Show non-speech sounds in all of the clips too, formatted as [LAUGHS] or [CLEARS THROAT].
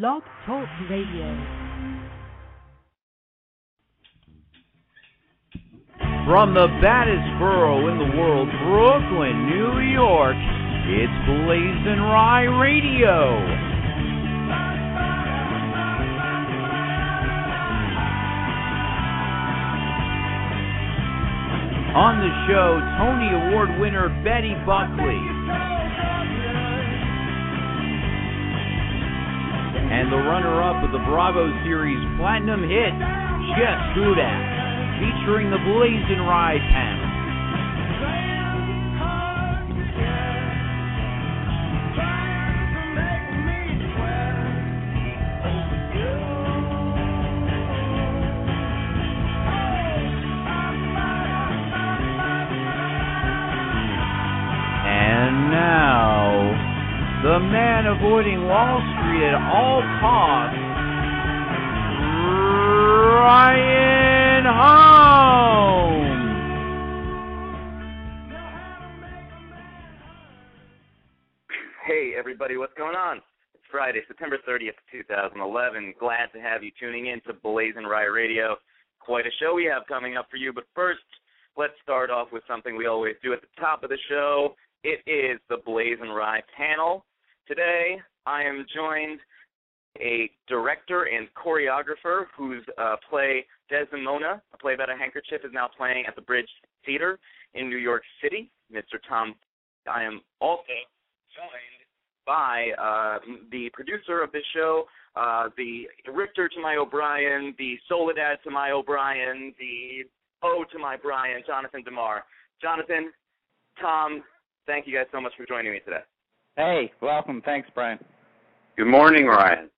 Blog Talk Radio. From the baddest borough in the world, Brooklyn, New York, it's BlazinRy Radio. On the show, Tony Award winner Betty Buckley. And the runner up of the Bravo Series Platinum hit, Just Do That, featuring the BlazinRy panel. And now, the man avoiding Wall Street at all costs, Ryan Holmes. Hey, everybody, what's going on? It's Friday, September 30th, 2011. Glad to have you tuning in to BlazinRy Radio. Quite a show we have coming up for you, but first, let's start off with something we always do at the top of the show. It is the BlazinRy panel. Today, I am joined a director and choreographer whose uh, play Desdemona, a play about a handkerchief, is now playing at the Bridge Theater in New York City. Mr. Tom. I am also joined by uh, the producer of this show, uh, the Richter to my O'Brien, the Soledad to my O'Brien, the O to my Brian, Jonathan Demar. Jonathan, Tom, thank you guys so much for joining me today. Hey, welcome. Thanks, Brian. Good morning, Ryan.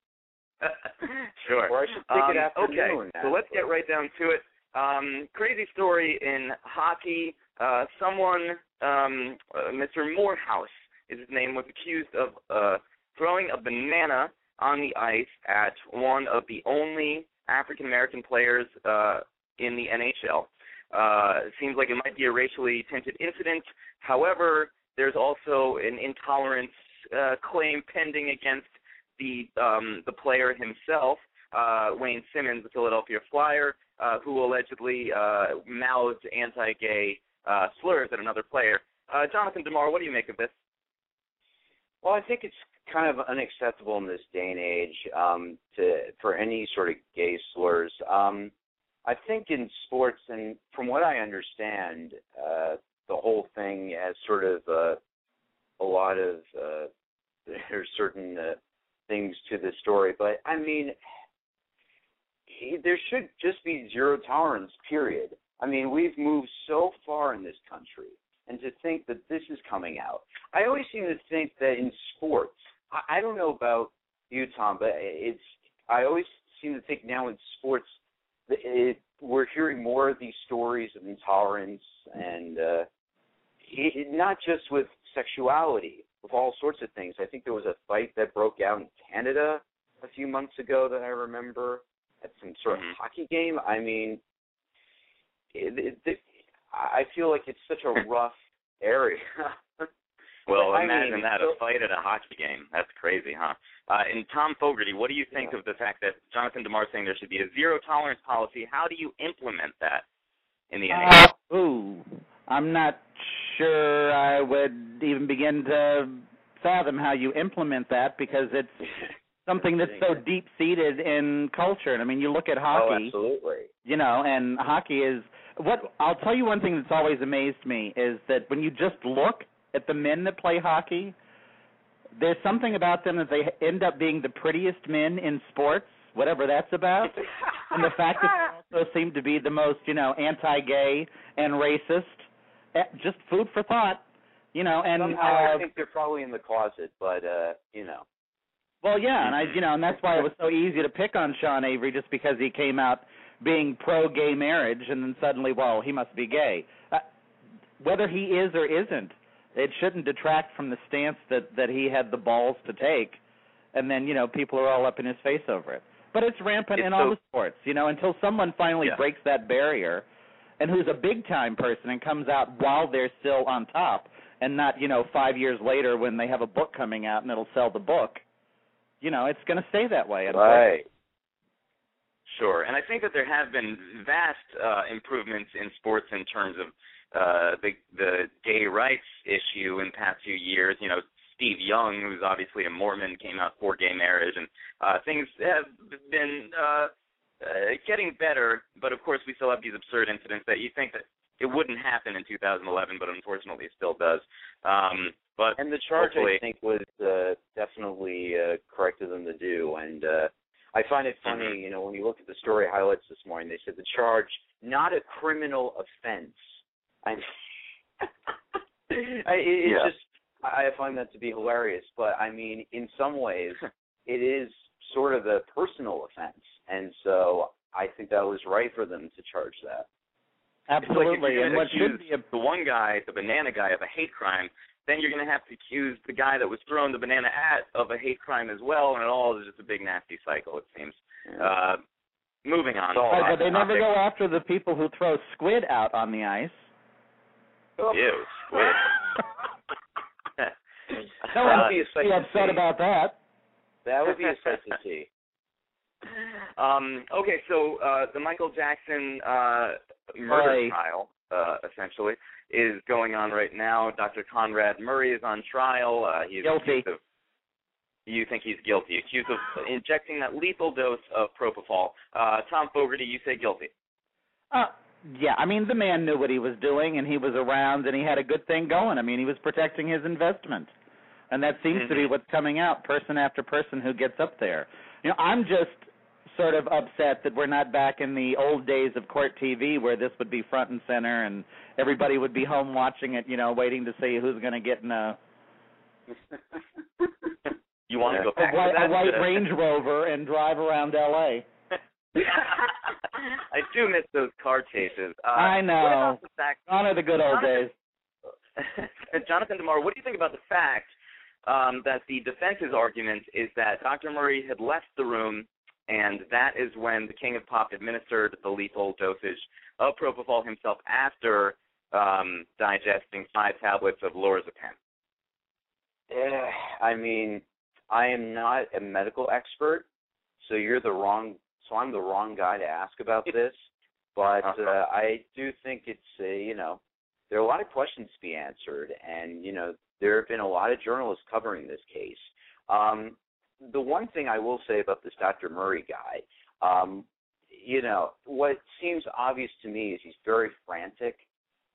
[LAUGHS] sure. Or I should take it Um, afternoon, Okay, so let's get right down to it. Um, crazy story in hockey. Uh, someone, um, uh, Mr. Moorhouse is his name, was accused of uh, throwing a banana on the ice at one of the only African American players uh, in the NHL. Uh, it seems like it might be a racially tinted incident. However, there's also an intolerance uh, claim pending against the um, the player himself, uh, Wayne Simmonds, the Philadelphia Flyer, uh, who allegedly uh, mouthed anti-gay uh, slurs at another player. Uh, Jonathan Demar, what do you make of this? Well, I think it's kind of unacceptable in this day and age um, to for any sort of gay slurs. Um, I think in sports, and from what I understand, uh, the whole thing has sort of uh, a lot of uh, [LAUGHS] there's certain uh, things to the story, but I mean, there should just be zero tolerance. Period. I mean, we've moved so far in this country, and to think that this is coming out. I always seem to think that in sports, I, I don't know about you, Tom, but it's I always seem to think now in sports, it, we're hearing more of these stories of intolerance and uh, it, not just with sexuality, with all sorts of things. I think there was a fight that broke out in Canada a few months ago that I remember at some sort of hockey game. I mean, it, it, it, I feel like it's such a [LAUGHS] rough area. Well, I imagine mean, that so- a fight at a hockey game. That's crazy, huh? Uh, and Tom Fogarty, what do you think Yeah. of the fact that Jonathan Demar saying there should be a zero tolerance policy? How do you implement that in the NHL? Uh, ooh, I'm not sure I would even begin to fathom how you implement that because it's [LAUGHS] something that's so deep seated in culture. And I mean, you look at Oh, hockey, absolutely. you know, and hockey is what I'll tell you one thing that's always amazed me is that when you just look at the men that play hockey, there's something about them that they end up being the prettiest men in sports, whatever that's about. and the fact that they also seem to be the most, you know, anti-gay and racist. Eh, Just food for thought, you know. And Somehow uh, I think they're probably in the closet, but uh, you know. well, yeah, and I, you know, and that's why it was so easy to pick on Sean Avery just because he came out being pro-gay marriage, and then suddenly, well, he must be gay. Uh, whether he is or isn't, it shouldn't detract from the stance that that he had the balls to take, and then you know people are all up in his face over it. But it's rampant It's in all the sports, you know, until someone finally Yeah. breaks that barrier, and who's a big time person and comes out while they're still on top, and not you know five years later when they have a book coming out and it'll sell the book. you know it's going to stay that way. Right. Sure, and I think that there have been vast uh, improvements in sports in terms of uh, the the gay rights issue in the past few years. You know, Steve Young, who's obviously a Mormon, came out for gay marriage, and uh, things have been uh, uh, getting better. But of course, we still have these absurd incidents that you think that it wouldn't happen in 2011, but unfortunately, it still does. Um, but and the charge I think was uh, definitely uh, correct of them to do, and uh, I find it funny, Mhm. you know, when you look at the story highlights this morning, they said the charge not a criminal offense. I, [LAUGHS] I it, it's Yeah. just I find that to be hilarious, but I mean, in some ways, [LAUGHS] it is sort of a personal offense, and so I think that was right for them to charge that. It's like Absolutely, and gonna what should accuse be a the one guy, the banana guy, of a hate crime, then you're going to have to accuse the guy that was thrown the banana at of a hate crime as well, and it all is just a big nasty cycle. It seems. Uh, moving on. Right, but they never go after the people who throw squid out on the ice. Ew, squid. No That one would be a sight be upset see. about that. That would be a sight to see. um, okay, so uh, the Michael Jackson uh, murder Right. trial, uh, essentially, is going on right now. Dr. Conrad Murray is on trial. Uh, he is Guilty. accused of. You think he's guilty? Accused of injecting that lethal dose of propofol. Uh, Tom Fogarty, you say guilty. Uh, yeah, I mean the man knew what he was doing, and he was around, and he had a good thing going. I mean, he was protecting his investment, and that seems to be Mhm. what's coming out, person after person who gets up there. You know, I'm just sort of upset that we're not back in the old days of court TV where this would be front and center, and everybody would be home watching it, you know, waiting to see who's going to get in a, [LAUGHS] You want to go a, white, to that? a white Range Rover and drive around L.A. I do miss those car chases. Uh, I know. What about the fact, Gone the good old days. [LAUGHS] Jonathan Demar? What do you think about the fact um, that the defense's argument is that Dr. Murray had left the room, and that is when the King of Pop administered the lethal dosage of propofol himself after um, digesting five tablets of lorazepam. Yeah, I mean, I am not a medical expert, so you're the wrong. So I'm the wrong guy to ask about [LAUGHS] this. But uh, I do think it's a, you know, there are a lot of questions to be answered, and you know, there have been a lot of journalists covering this case. Um, the one thing I will say about this Dr. Murray guy, um, you know, what seems obvious to me is he's very frantic,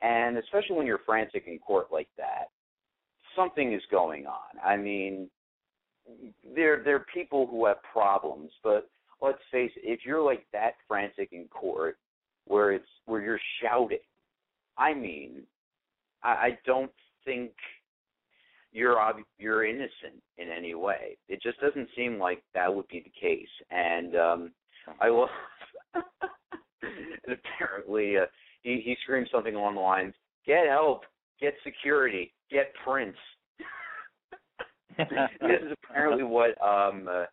and especially when you're frantic in court like that, something is going on. I mean, there there are people who have problems, but let's face it, if you're like that frantic in court, where it's where you're shouting, I mean, I, I don't think you're ob- you're innocent in any way. It just doesn't seem like that would be the case. And um I will. and [LAUGHS] apparently, uh, he he screamed something along the lines, "Get help! Get security! Get Prince!" [LAUGHS] this is apparently what um uh,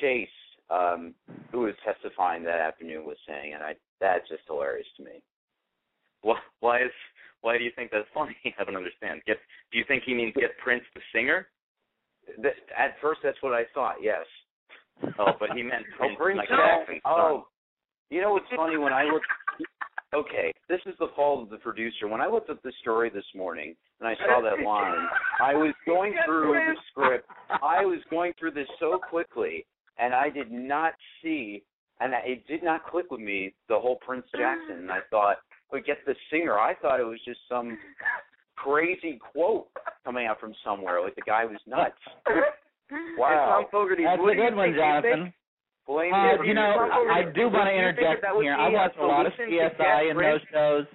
Chase, um, who was testifying that afternoon, was saying, and I that's just hilarious to me. Why, why is why do you think that's funny? [LAUGHS] I don't understand. Get, do you think he means get Prince the singer? That, at first, that's what I thought. Yes. Oh, but he meant [LAUGHS] Oh, Prince, Prince. Michael no. Oh, you know what's funny? When I looked, okay, this is the fault of the producer. When I looked at the story this morning and I saw that line, I was [LAUGHS] going through the script. I was going through this so quickly, and I did not see, and I- it did not click with me the whole Prince Jackson. And I thought, but get the singer. I thought it was just some crazy quote coming out from somewhere, like the guy was nuts. [LAUGHS] Wow. And Tom Fogarty, That's a good one, think- do you think- Jonathan. Blame Uh, you know, producer. I do want to Do you think interject that that would here. I I a watch a lot of CSI get and those shows,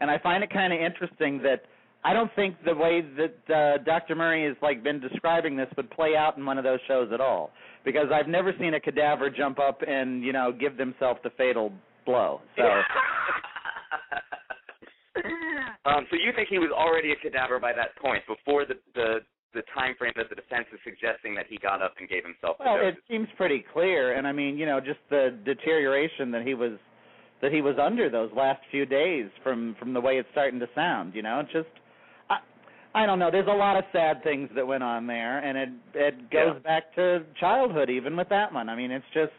and I find it kind of interesting that I don't think the way that uh, Dr. Murray has like been describing this would play out in one of those shows at all. Because I've never seen a cadaver jump up and you know give themselves the fatal blow. So [LAUGHS] um, so you think he was already a cadaver by that point, before the the the time frame that the defense is suggesting that he got up and gave himself well, it seems pretty clear, and I mean you know just the deterioration that he was that he was under those last few days from from the way it's starting to sound. You know, just I don't know. There's a lot of sad things that went on there, and it it goes Yeah. back to childhood, even with that one. I mean, it's just,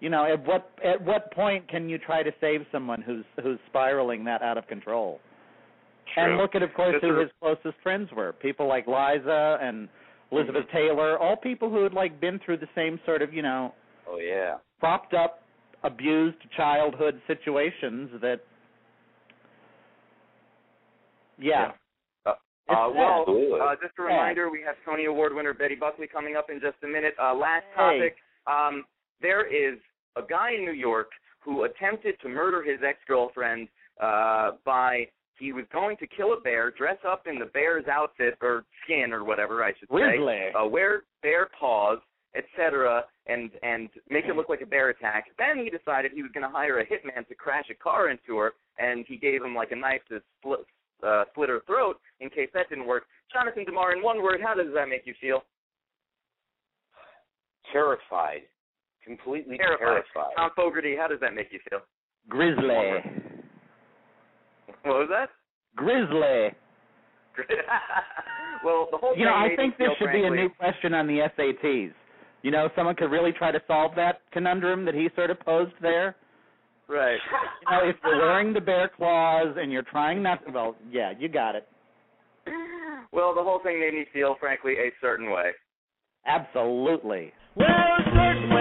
you know, at what at what point can you try to save someone who's who's spiraling that out of control? True. And look at, of course, who his closest friends were. People like Liza and Elizabeth Mm-hmm. Taylor, all people who had like been through the same sort of, you know, Oh yeah. propped up, abused childhood situations that. Yeah. It's uh, well, uh, just a reminder, we have Tony Award winner Betty Buckley coming up in just a minute. Uh, last topic. Um, there is a guy in New York who attempted to murder his ex-girlfriend uh, by he was going to kill a bear, dress up in the bear's outfit or skin or whatever I should say, uh, wear bear paws, etc., and and make it look like a bear attack. Then he decided he was going to hire a hitman to crash a car into her, and he gave him like a knife to split uh, slit her throat in case that didn't work. Jonathan Demar, in one word, how does that make you feel? Terrified. Completely Terrified. terrified. Tom Fogarty, how does that make you feel? Grizzly. What was that? Grizzly. [LAUGHS] well, the whole You know, I think this should be a new question on the SATs. You know, someone could really try to solve that conundrum that he sort of posed there. Right. [LAUGHS] You know, if you're wearing the bear claws and you're trying not to, well, yeah, you got it. Well, the whole thing made me feel, frankly, a certain way. Absolutely. Well, a certain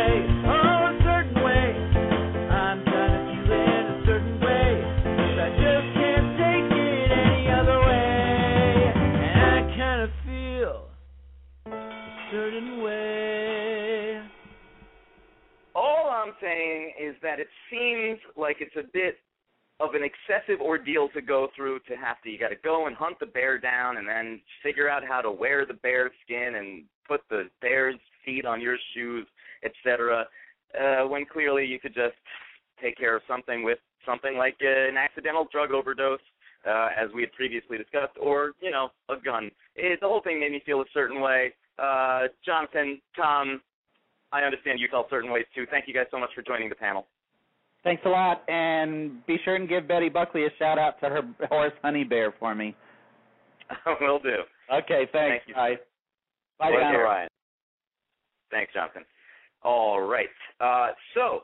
that it seems like it's a bit of an excessive ordeal to go through to have to you got to go and hunt the bear down and then figure out how to wear the bear skin and put the bear's feet on your shoes, etc. Uh, when clearly you could just take care of something with something like uh, an accidental drug overdose, uh, as we had previously discussed, or you know a gun. It, the whole thing made me feel a certain way. Uh, Jonathan, Tom, I understand you felt certain ways too. Thank you guys so much for joining the panel. Thanks a lot, and be sure and give Betty Buckley a shout out to her horse Honey Bear for me. [LAUGHS] Will do. Okay, thanks. Thank you. Bye. Bye, John. Ryan. Thanks, Jonathan. All right. Uh, so,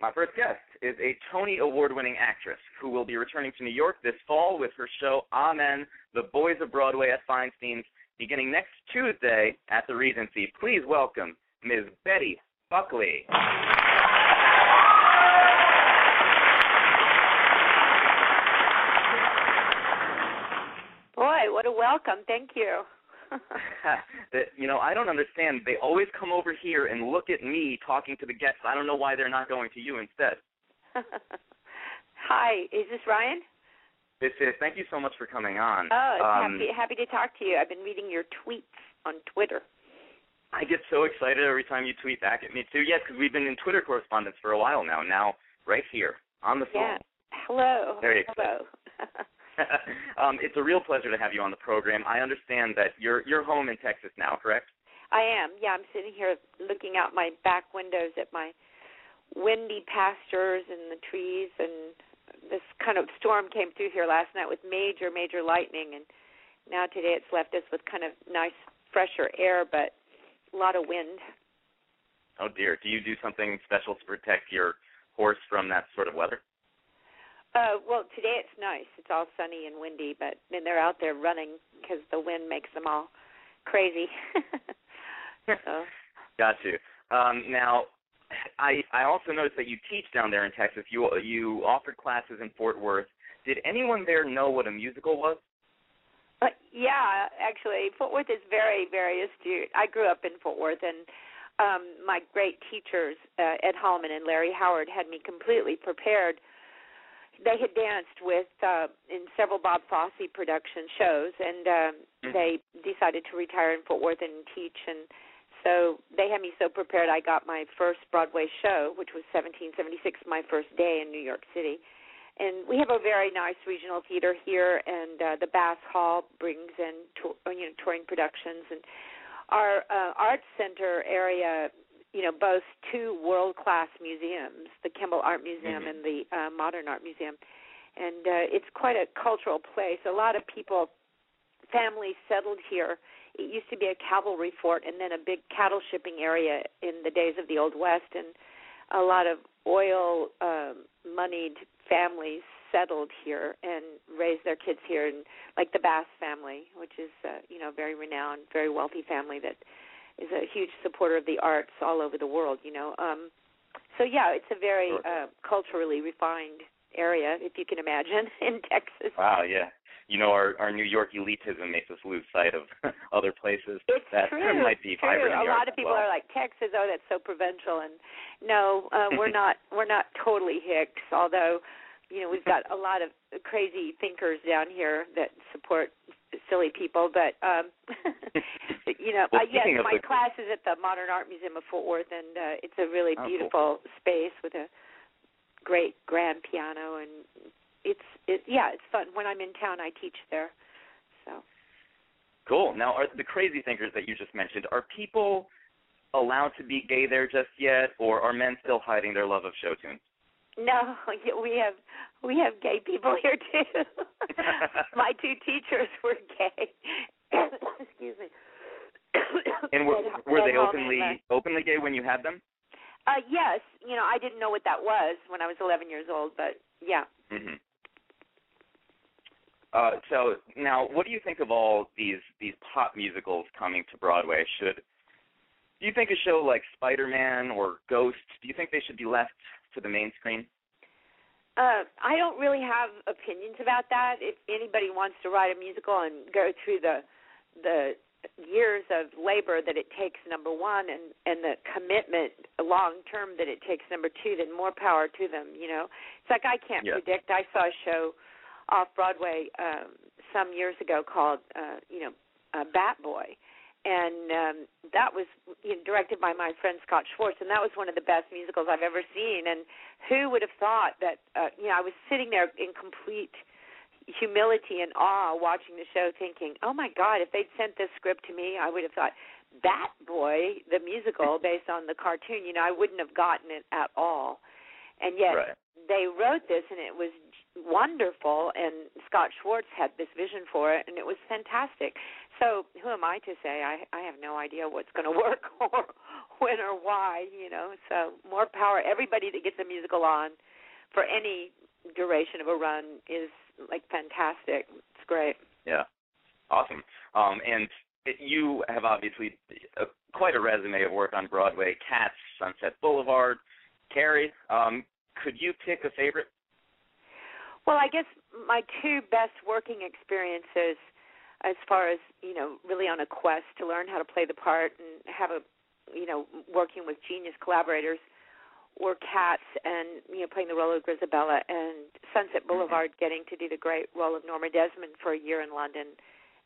my first guest is a Tony Award winning actress who will be returning to New York this fall with her show Amen, The Boys of Broadway at Feinstein's, beginning next Tuesday at the Regency. Please welcome Ms. Betty Buckley. Boy, what a welcome. Thank you. [LAUGHS] that you know, I don't understand. They always come over here and look at me talking to the guests. I don't know why they're not going to you instead. [LAUGHS] Hi, is this Ryan? This is thank you so much for coming on. Oh, Um, happy happy to talk to you. I've been reading your tweets on Twitter. I get so excited every time you tweet back at me too. Yes, because we've been in Twitter correspondence for a while now. Now, right here on the Yeah. phone. Hello. Very Hello. [LAUGHS] um, it's a real pleasure to have you on the program. I understand that you're you're home in Texas now, correct? I am. Yeah, I'm sitting here looking out my back windows at my windy pastures and the trees and this kind of storm came through here last night with major major lightning and now today it's left us with kind of nice fresher air but a lot of wind. Oh dear. Do you do something special to protect your horse from that sort of weather? Uh, well, today it's nice. It's all sunny and windy, but then they're out there running because the wind makes them all crazy. [LAUGHS] so, [LAUGHS] Got you. Um, now, I I also noticed that you teach down there in Texas. You you offered classes in Fort Worth. Did anyone there know what a musical was? But yeah, actually, Fort Worth is very, very astute. I grew up in Fort Worth, and um, my great teachers, uh, Ed Holloman and Larry Howard, had me completely prepared. They had danced with uh, in several Bob Fosse production shows, and um, Mhm. they decided to retire in Fort Worth and teach. And so they had me so prepared. I got my first Broadway show, which was 1776, my first day in New York City. And we have a very nice regional theater here, and uh, the Bass Hall brings in tour, you know touring productions, and our uh, arts center area, you know, boasts two world-class museums: the Kimbell Art Museum Mhm. and the uh, Modern Art Museum. And uh, it's quite a cultural place. A lot of people families settled here. It used to be a cavalry fort and then a big cattle shipping area in the days of the Old West, and a lot of oil um, moneyed families settled here and raised their kids here, and like the Bass family, which is uh, you know a very renowned, very wealthy family that is a huge supporter of the arts all over the world. You know, um, so yeah, it's a very Sure. uh, culturally refined area, if you can imagine, [LAUGHS] in Texas. Wow, yeah. You know, our our New York elitism makes us lose sight of [LAUGHS] other places It's that true. might be true. vibrant A lot of people well. are like Texas. Oh, that's so provincial. And no, uh, we're [LAUGHS] not. We're not totally Hicks. Although, you know, we've got a lot of crazy thinkers down here that support silly people. But um [LAUGHS] you know, Well, uh, yes, my the- class is at the Modern Art Museum of Fort Worth, and uh, it's a really Oh, cool. beautiful space with a great grand piano, and it's it. Yeah, it's fun. When I'm in town, I teach there. So. Cool. Now, are the crazy thinkers that you just mentioned are people allowed to be gay there just yet, or are men still hiding their love of show tunes? No, [LAUGHS] we have we have gay people here too. [LAUGHS] My two teachers were gay. [COUGHS] Excuse me. [COUGHS] And were, were they openly openly gay when you had them? Uh, yes, you know I didn't know what that was when I was 11 years old, but yeah. hmm Uh, so now, what do you think of all these these pop musicals coming to Broadway? Should do you think a show like Spider-Man or Ghost? Do you think they should be left to the main screen? Uh, I don't really have opinions about that. If anybody wants to write a musical and go through the the years of labor that it takes, number one, and and the commitment long term that it takes, number two, then more power to them. You know, it's like I can't Yeah. predict. I saw a show off Broadway um, some years ago called uh, you know uh, Bat Boy, and um, that was you know, directed by my friend Scott Schwartz, and that was one of the best musicals I've ever seen. And who would have thought that? Uh, you know, I was sitting there in complete humility and awe watching the show, thinking, "Oh my God, if they'd sent this script to me, I would have thought." Bat Boy, the musical [LAUGHS] based on the cartoon, you know, I wouldn't have gotten it at all. And yet Right. they wrote this and it was wonderful and Scott Schwartz had this vision for it and it was fantastic. So who am I to say I I have no idea what's going [LAUGHS] to work or when or why, you know. So more power everybody that gets a musical on for any duration of a run is like fantastic. It's great. Yeah, awesome. Um, and you have obviously a, quite a resume of work on Broadway: Cats, Sunset Boulevard, Carrie. Um, could you pick a favorite? Well, I guess my two best working experiences, as far as you know, really on a quest to learn how to play the part and have a, you know, working with genius collaborators, were Cats and you know playing the role of Grizabella and Sunset Boulevard, getting to do the great role of Norma Desmond for a year in London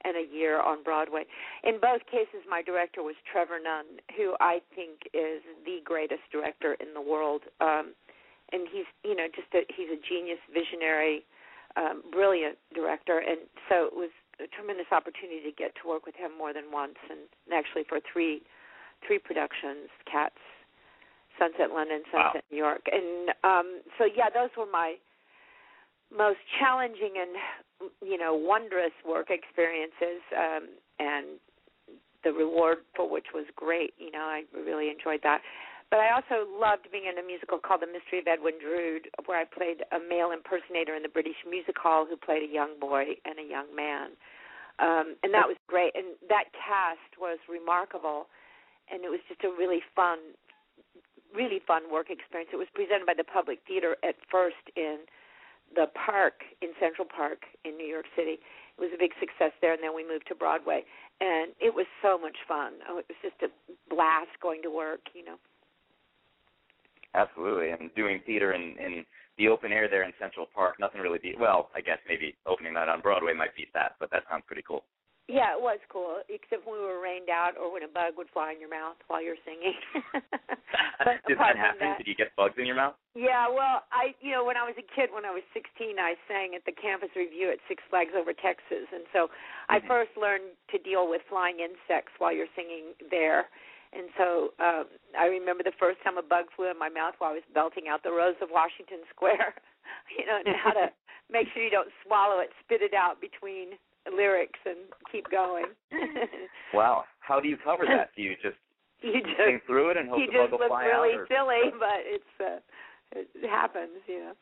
and a year on Broadway. In both cases, my director was Trevor Nunn, who I think is the greatest director in the world. Um, and he's you know just a he's a genius visionary um brilliant director. And so it was a tremendous opportunity to get to work with him more than once and actually for three three productions cats sunset london Wow. sunset new york. And um so yeah those were my most challenging and you know wondrous work experiences um and the reward for which was great. You know i really enjoyed that but I also loved being in a musical called The Mystery of Edwin Drood, where I played a male impersonator in the British Music Hall who played a young boy and a young man. Um, and that was great. And that cast was remarkable. And it was just a really fun, really fun work experience. It was presented by the Public Theater at first in the park, in Central Park in New York City. It was a big success there, and then we moved to Broadway. And it was so much fun. Oh, it was just a blast going to work, you know. Absolutely, and doing theater in, in the open air there in Central Park, nothing really beat. Well, I guess maybe opening that on Broadway might beat that, but that sounds pretty cool. Yeah, it was cool, except when we were rained out or when a bug would fly in your mouth while you're singing. [LAUGHS] but [LAUGHS] Did that happen? that- Did you get bugs in your mouth? Yeah, well, I you know when I was a kid, when I was 16, I sang at the campus review at Six Flags Over Texas, and so I Mhm. first learned to deal with flying insects while you're singing there. And so um I remember the first time a bug flew in my mouth while I was belting out the Rose of Washington [LAUGHS] Square. you know, and how to [LAUGHS] make sure you don't swallow it, spit it out between lyrics and keep going. [LAUGHS] wow. How do you cover that? Do you just you just sing through it and hope you the just bug will look fly really out? Or... silly, but it's uh, it happens, you know.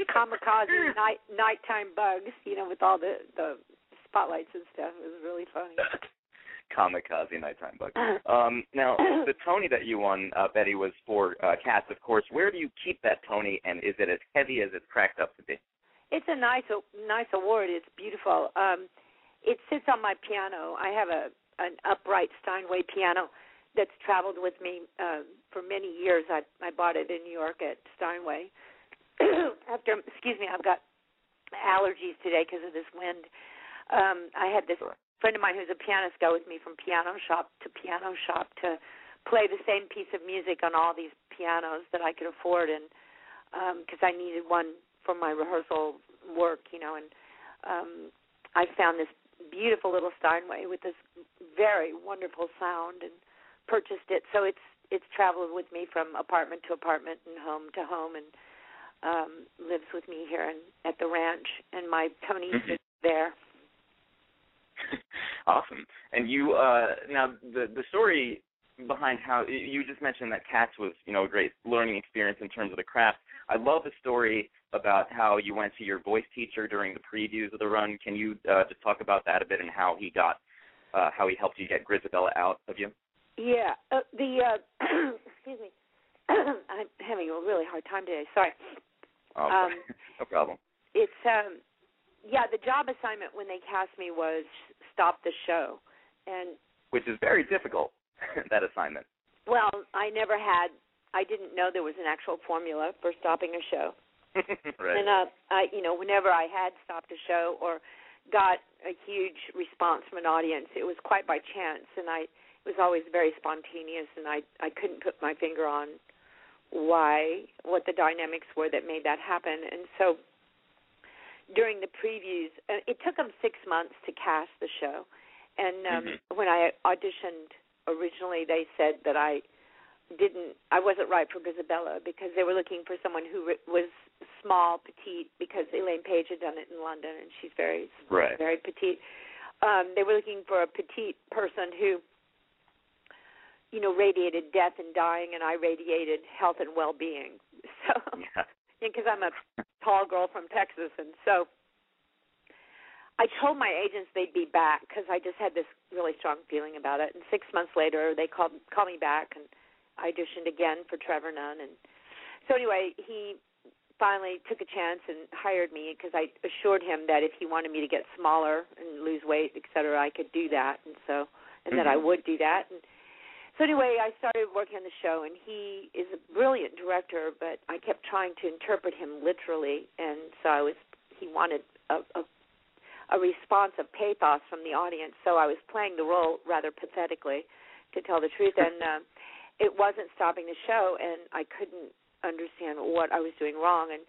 Kamikaze night nighttime bugs, you know, with all the the spotlights and stuff. It was really funny. Kamikaze nighttime bug. Um, now, the Tony that you won, uh, Betty, was for uh, Cats, of course. Where do you keep that Tony, and is it as heavy as it's cracked up to be? It's a nice nice award. It's beautiful. Um, it sits on my piano. I have a an upright Steinway piano that's traveled with me uh, for many years. I I bought it in New York at Steinway. [CLEARS THROAT] After excuse me, I've got allergies today because of this wind. Um, I had this. Friend of mine who's a pianist go with me from piano shop to piano shop to play the same piece of music on all these pianos that I could afford, and because I needed one for my rehearsal work, you know, and um, I found this beautiful little Steinway with this very wonderful sound and purchased it. So it's it's traveled with me from apartment to apartment and home to home and um lives with me here and at the ranch and my Tony Mhm. there. [LAUGHS] awesome. And you uh now the the story behind how you just mentioned that Cats was, you know, a great learning experience in terms of the craft. I love the story about how you went to your voice teacher during the previews of the run. Can you uh, just talk about that a bit and how he got uh how he helped you get Grizabella out of you? Yeah, uh, the uh [COUGHS] excuse me. [COUGHS] I'm having a really hard time today. Sorry. Oh, Um, [LAUGHS] no problem. it's um yeah the job assignment when they cast me was stop the show and Which is very difficult. [LAUGHS] that assignment. well i never had i didn't know there was an actual formula for stopping a show [LAUGHS] right. and uh i you know whenever i had stopped a show or got a huge response from an audience it was quite by chance and i it was always very spontaneous and i i couldn't put my finger on why what the dynamics were that made that happen and so during the previews uh, it took them 6 months to cast the show and um Mhm. when i auditioned originally they said that i didn't I wasn't right for Isabella because they were looking for someone who re- was small, petite because Elaine Paige had done it in London and she's very Right. very petite. Um they were looking for a petite person who you know radiated death and dying and I radiated health and well-being. [LAUGHS] So Yeah. Because I'm a tall girl from Texas, and so I told my agents they'd be back because I just had this really strong feeling about it. And six months later, they called called me back, and I auditioned again for Trevor Nunn. And so anyway, he finally took a chance and hired me because I assured him that if he wanted me to get smaller and lose weight, et cetera, I could do that, and so and that I Mhm. would do that. And so anyway, I started working on the show, and he is a brilliant director, but I kept trying to interpret him literally, and so I was he wanted a, a a response of pathos from the audience, so I was playing the role rather pathetically, to tell the truth, and uh, it wasn't stopping the show, and I couldn't understand what I was doing wrong, and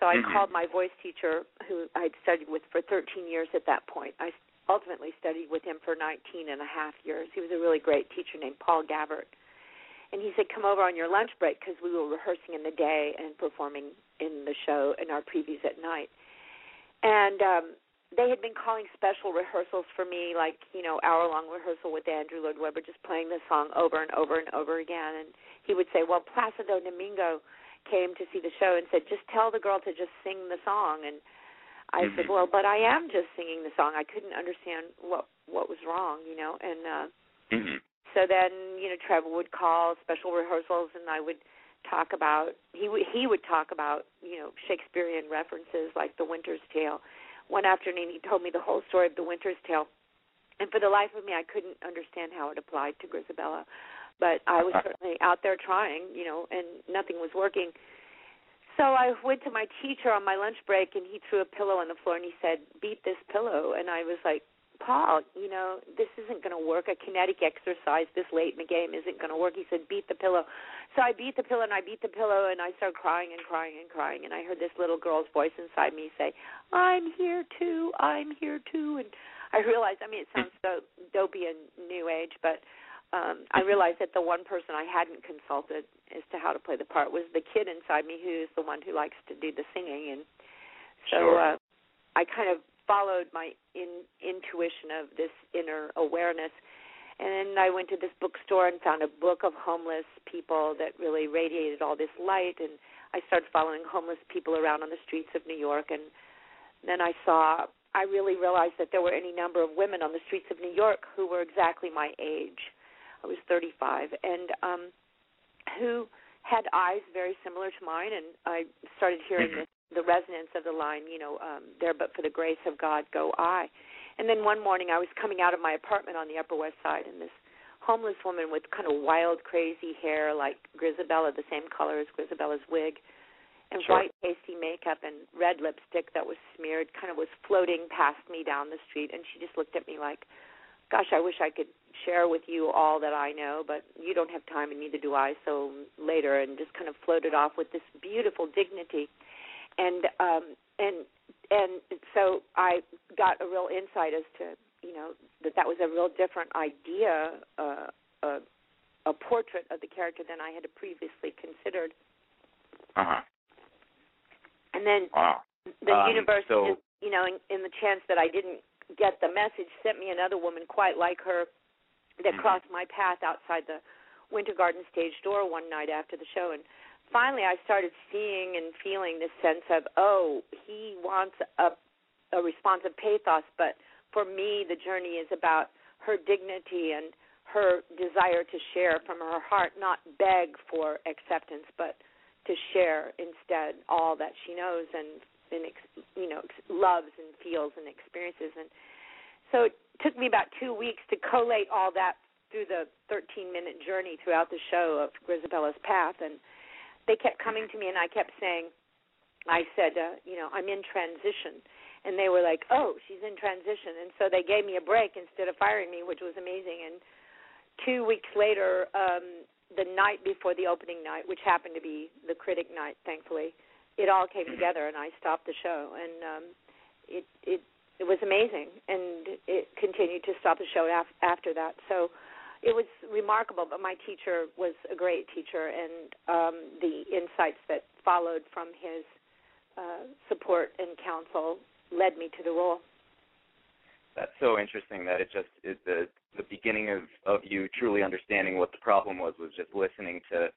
so I Mhm. called my voice teacher, who I'd studied with for 13 years at that point. I ultimately studied with him for 19 and a half years. He was a really great teacher named Paul Gavert. And he said, Come over on your lunch break because we were rehearsing in the day and performing in the show in our previews at night. And um, they had been calling special rehearsals for me, like, you know, hour long rehearsal with Andrew Lloyd Webber, just playing the song over and over and over again. And he would say, Well, Placido Domingo came to see the show and said, Just tell the girl to just sing the song. And I said, Mhm. "Well, but I am just singing the song. I couldn't understand what what was wrong, you know." And uh Mhm. so then, you know, Trevor would call special rehearsals, and I would talk about he would he would talk about you know Shakespearean references like The Winter's Tale. One afternoon, he told me the whole story of The Winter's Tale, and for the life of me, I couldn't understand how it applied to Grizabella. But I was certainly out there trying, you know, and nothing was working. So I went to my teacher on my lunch break, and he threw a pillow on the floor, and he said, "Beat this pillow." And I was like, "Paul, you know, this isn't going to work. A kinetic exercise this late in the game isn't going to work." He said, "Beat the pillow." So I beat the pillow, and I beat the pillow, and I started crying and crying and crying, and I heard this little girl's voice inside me say, "I'm here too. I'm here too." And I realized, I mean, it sounds so dopey and new age, but um I realized that the one person I hadn't consulted as to how to play the part was the kid inside me who's the one who likes to do the singing and so Sure. uh I kind of followed my in, intuition of this inner awareness. And then I went to this bookstore and found a book of homeless people that really radiated all this light. And I started following homeless people around on the streets of New York. And then I saw, I really realized that there were any number of women on the streets of New York who were exactly my age. I was 35, and um, who had eyes very similar to mine. And I started hearing this the resonance of the line, you know, um, there but for the grace of God go I. And then one morning I was coming out of my apartment on the Upper West Side, and this homeless woman with kind of wild, crazy hair, like Grizabella, the same color as Grizabella's wig, and Sure. white, pasty makeup and red lipstick that was smeared, kind of was floating past me down the street, and she just looked at me like, "Gosh, I wish I could share with you all that I know, but you don't have time, and neither do I. So later," and just kind of floated off with this beautiful dignity and um and and so I got a real insight as to you know that that was a real different idea, uh, a, a portrait of the character than I had previously considered. Uh huh. And then Wow. the Um, universe, so- just, you know, in, in the chance that I didn't get the message, sent me another woman quite like her that Mhm. crossed my path outside the Winter Garden stage door one night after the show, and finally I started seeing and feeling this sense of, oh, he wants a a response of pathos, but for me the journey is about her dignity and her desire to share from her heart, not beg for acceptance, but to share instead all that she knows. And, and ex- you know ex- loves and feels and experiences. And so it took me about two weeks to collate all that through the 13 minute journey throughout the show of Grizabella's path. And they kept coming to me, and I kept saying, I said, uh, you know, I'm in transition. And they were like, oh, she's in transition. And so they gave me a break instead of firing me, which was amazing. And two weeks later, um, the night before the opening night, which happened to be the critic night, thankfully, it all came together, and I stopped the show, and um, it it it was amazing, and it continued to stop the show af- after that. So it was remarkable. But my teacher was a great teacher, and um, the insights that followed from his uh, support and counsel led me to the role. That's so interesting that it just is the the beginning of of you truly understanding what the problem was was just listening to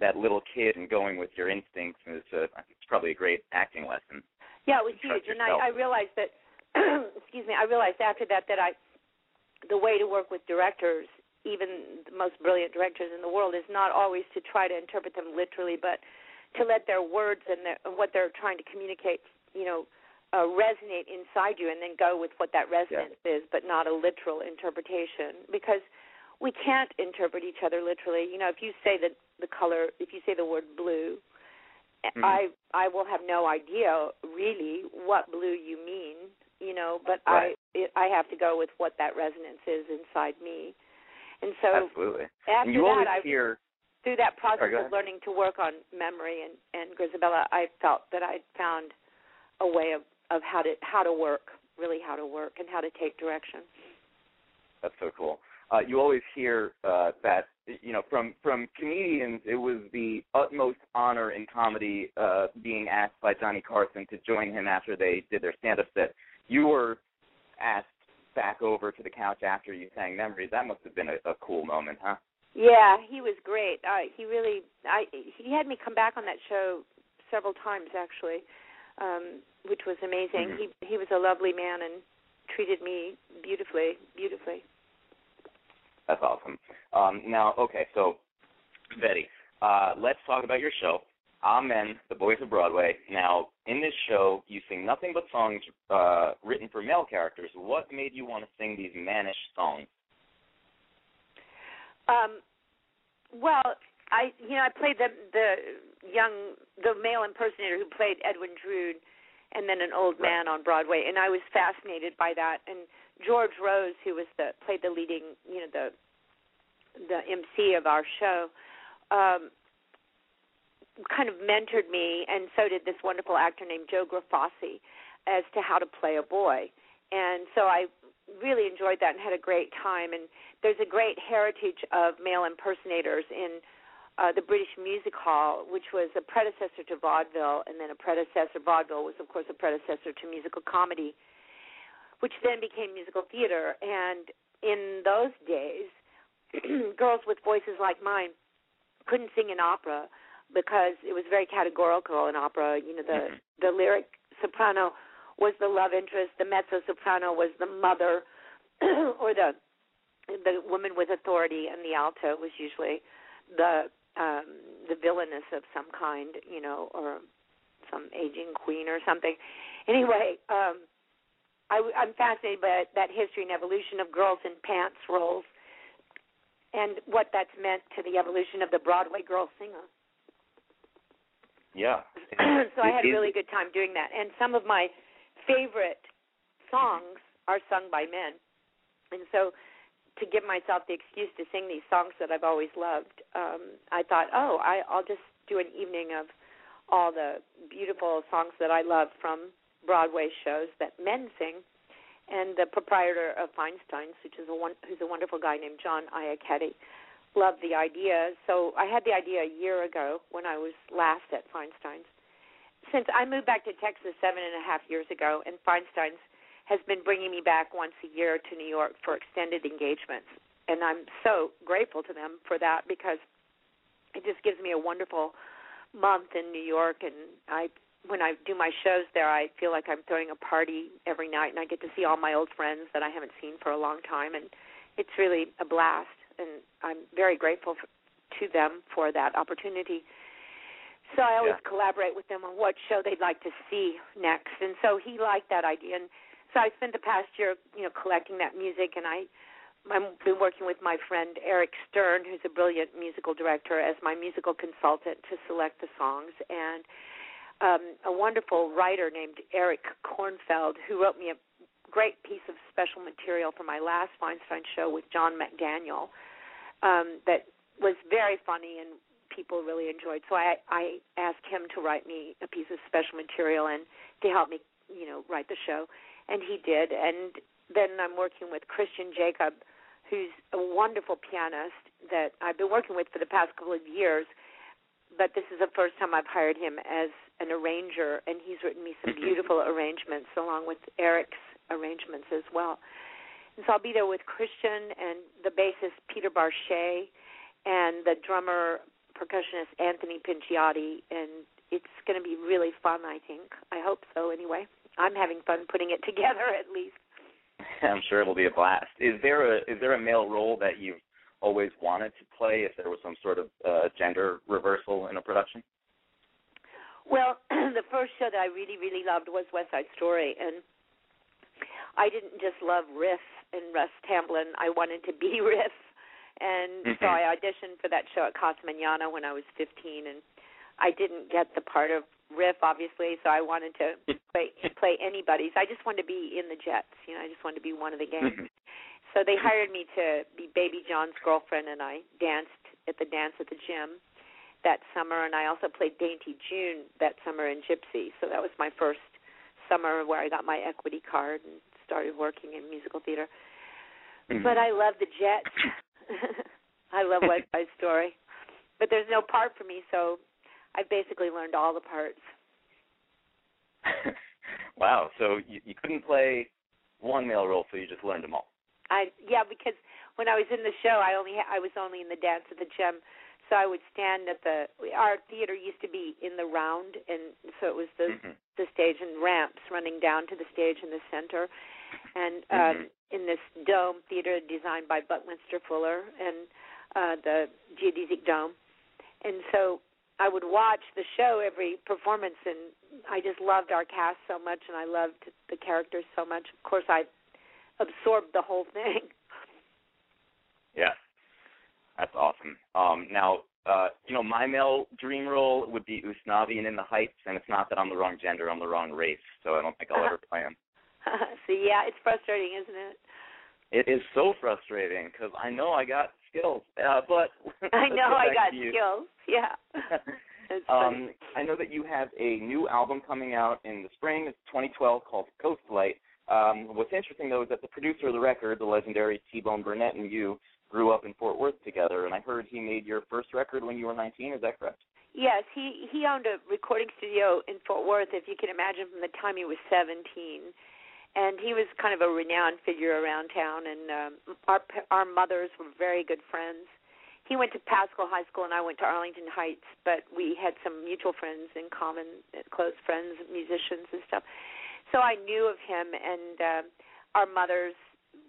that little kid and going with your instincts it's a it's probably a great acting lesson. Yeah, it was huge, and. I, I realized that. [CLEARS THROAT] excuse me. I realized after that that I, the way to work with directors, even the most brilliant directors in the world, is not always to try to interpret them literally, but to let their words and their, what they're trying to communicate, you know, uh, resonate inside you, and then go with what that resonance is, but not a literal interpretation, because we can't interpret each other literally. You know, if you say that the color, if you say the word blue, Mhm. I I will have no idea really what blue you mean, you know, but Right. I it, I have to go with what that resonance is inside me. And so Absolutely. after and you that I hear through that process of learning to work on memory and and Grizabella, I felt that I'd found a way of of how to how to work, really how to work and how to take direction. That's so cool. Uh, you always hear uh, that you know from from comedians. It was the utmost honor in comedy uh, being asked by Johnny Carson to join him after they did their stand-up set. You were asked back over to the couch after you sang Memories. That must have been a, a cool moment, huh? Yeah, he was great. Uh, he really, I he had me come back on that show several times actually, um, which was amazing. Mhm. He he was a lovely man and treated me beautifully, beautifully. That's awesome. Um, now, okay, so Betty, uh, let's talk about your show, Amen, The Boys of Broadway. Now, in this show, you sing nothing but songs uh, written for male characters. What made you want to sing these mannish songs? Um, well, I you know I played the the young the male impersonator who played Edwin Drood, and then an old Right. man on Broadway, and I was fascinated by that. And George Rose, who was the played the leading you know the the MC of our show, um, kind of mentored me, and so did this wonderful actor named Joe Grifasi, as to how to play a boy. And so I really enjoyed that and had a great time. And there's a great heritage of male impersonators in uh, the British Music Hall, which was a predecessor to vaudeville, and then a predecessor. Vaudeville was, of course, a predecessor to musical comedy. Which then became musical theater. And in those days, [CLEARS THROAT] girls with voices like mine couldn't sing in opera because it was very categorical in opera. You know, the Mhm. the lyric soprano was the love interest, the mezzo soprano was the mother, [CLEARS THROAT] or the the woman with authority, and the alto was usually the um the villainess of some kind, you know, or some aging queen or something. Anyway, um I, I'm fascinated by that history and evolution of girls in pants roles, and what that's meant to the evolution of the Broadway girl singer. Yeah. [CLEARS THROAT] so I had a really good time doing that. And some of my favorite songs are sung by men. And so to give myself the excuse to sing these songs that I've always loved, um, I thought, oh, I, I'll just do an evening of all the beautiful songs that I love from Broadway shows that men sing. And the proprietor of Feinstein's, which is a one, who's a wonderful guy named John Iachetti, loved the idea. So I had the idea a year ago when I was last at Feinstein's. Since I moved back to Texas seven and a half years ago, and Feinstein's has been bringing me back once a year to New York for extended engagements, and I'm so grateful to them for that because it just gives me a wonderful month in New York, and I when I do my shows there, I feel like I'm throwing a party every night, and I get to see all my old friends that I haven't seen for a long time, and it's really a blast. And I'm very grateful for, to them for that opportunity. So I always Yeah. collaborate with them on what show they'd like to see next, and so he liked that idea. And so I spent the past year, you know, collecting that music, and I I've been working with my friend Eric Stern, who's a brilliant musical director, as my musical consultant to select the songs, and um, a wonderful writer named Eric Kornfeld, who wrote me a great piece of special material for my last Feinstein show with John McDaniel um, that was very funny and people really enjoyed. So I, I asked him to write me a piece of special material and to help me, you know, write the show, and he did. And then I'm working with Christian Jacob, who's a wonderful pianist that I've been working with for the past couple of years. But this is the first time I've hired him as an arranger, and he's written me some beautiful arrangements along with Eric's arrangements as well. And so I'll be there with Christian and the bassist Peter Barshay and the drummer percussionist Anthony Pinciotti, and it's going to be really fun. I think. I hope so. Anyway, I'm having fun putting it [LAUGHS] together at least. [LAUGHS] I'm sure it'll be a blast. Is there a is there a male role that you've always wanted to play? If there was some sort of uh, gender reversal in a production? Well, [CLEARS THROAT] the first show that I really, really loved was West Side Story, and I didn't just love Riff and Russ Tamblyn. I wanted to be [LAUGHS] Riff, and so Mhm. I auditioned for that show at Casa when I was 15, and I didn't get the part of Riff, obviously, so I wanted to [LAUGHS] play play anybody's. I just wanted to be in the Jets, you know. I just wanted to be one of the gang. Mhm. So they hired me to be Baby John's girlfriend, and I danced at the dance at the gym that summer, and I also played Dainty June that summer in Gypsy. So that was my first summer where I got my equity card and started working in musical theater. Mhm. But I love the Jets. [LAUGHS] I love West [LAUGHS] Side Story, but there's no part for me, so I basically learned all the parts. [LAUGHS] wow. So you, you couldn't play one male role, so you just learned them all. I yeah, because when I was in the show, I only I was only in the dance at the gym, so I would stand at the our theater used to be in the round, and so it was the Mhm. the stage and ramps running down to the stage in the center, and um, Mhm. in this dome theater designed by Buckminster Fuller and uh, the Geodesic Dome, and so I would watch the show every performance, and I just loved our cast so much, and I loved the characters so much. Of course, I absorbed the whole thing. Yeah, that's awesome. Um, now, uh, you know, my male dream role would be Usnavi and In the Heights, and it's not that I'm the wrong gender, I'm the wrong race, so I don't think I'll ever play him. so yeah, it's frustrating, isn't it? It is so frustrating because I know I got skills, uh, but [LAUGHS] I know I got skills. Yeah. [LAUGHS] [LAUGHS] Um, I know that you have a new album coming out in the spring of 2012 called Ghostlight. Um, what's interesting though is that the producer of the record, the legendary T-Bone Burnett, and you grew up in Fort Worth together, and I heard he made your first record when you were 19. Is that correct? Yes, he he owned a recording studio in Fort Worth, if you can imagine, from the time he was 17. and he was kind of a renowned figure around town. And um, our our mothers were very good friends. He went to Paschal High School, and I went to Arlington Heights, but we had some mutual friends in common, close friends, musicians and stuff. So I knew of him, and uh, our mothers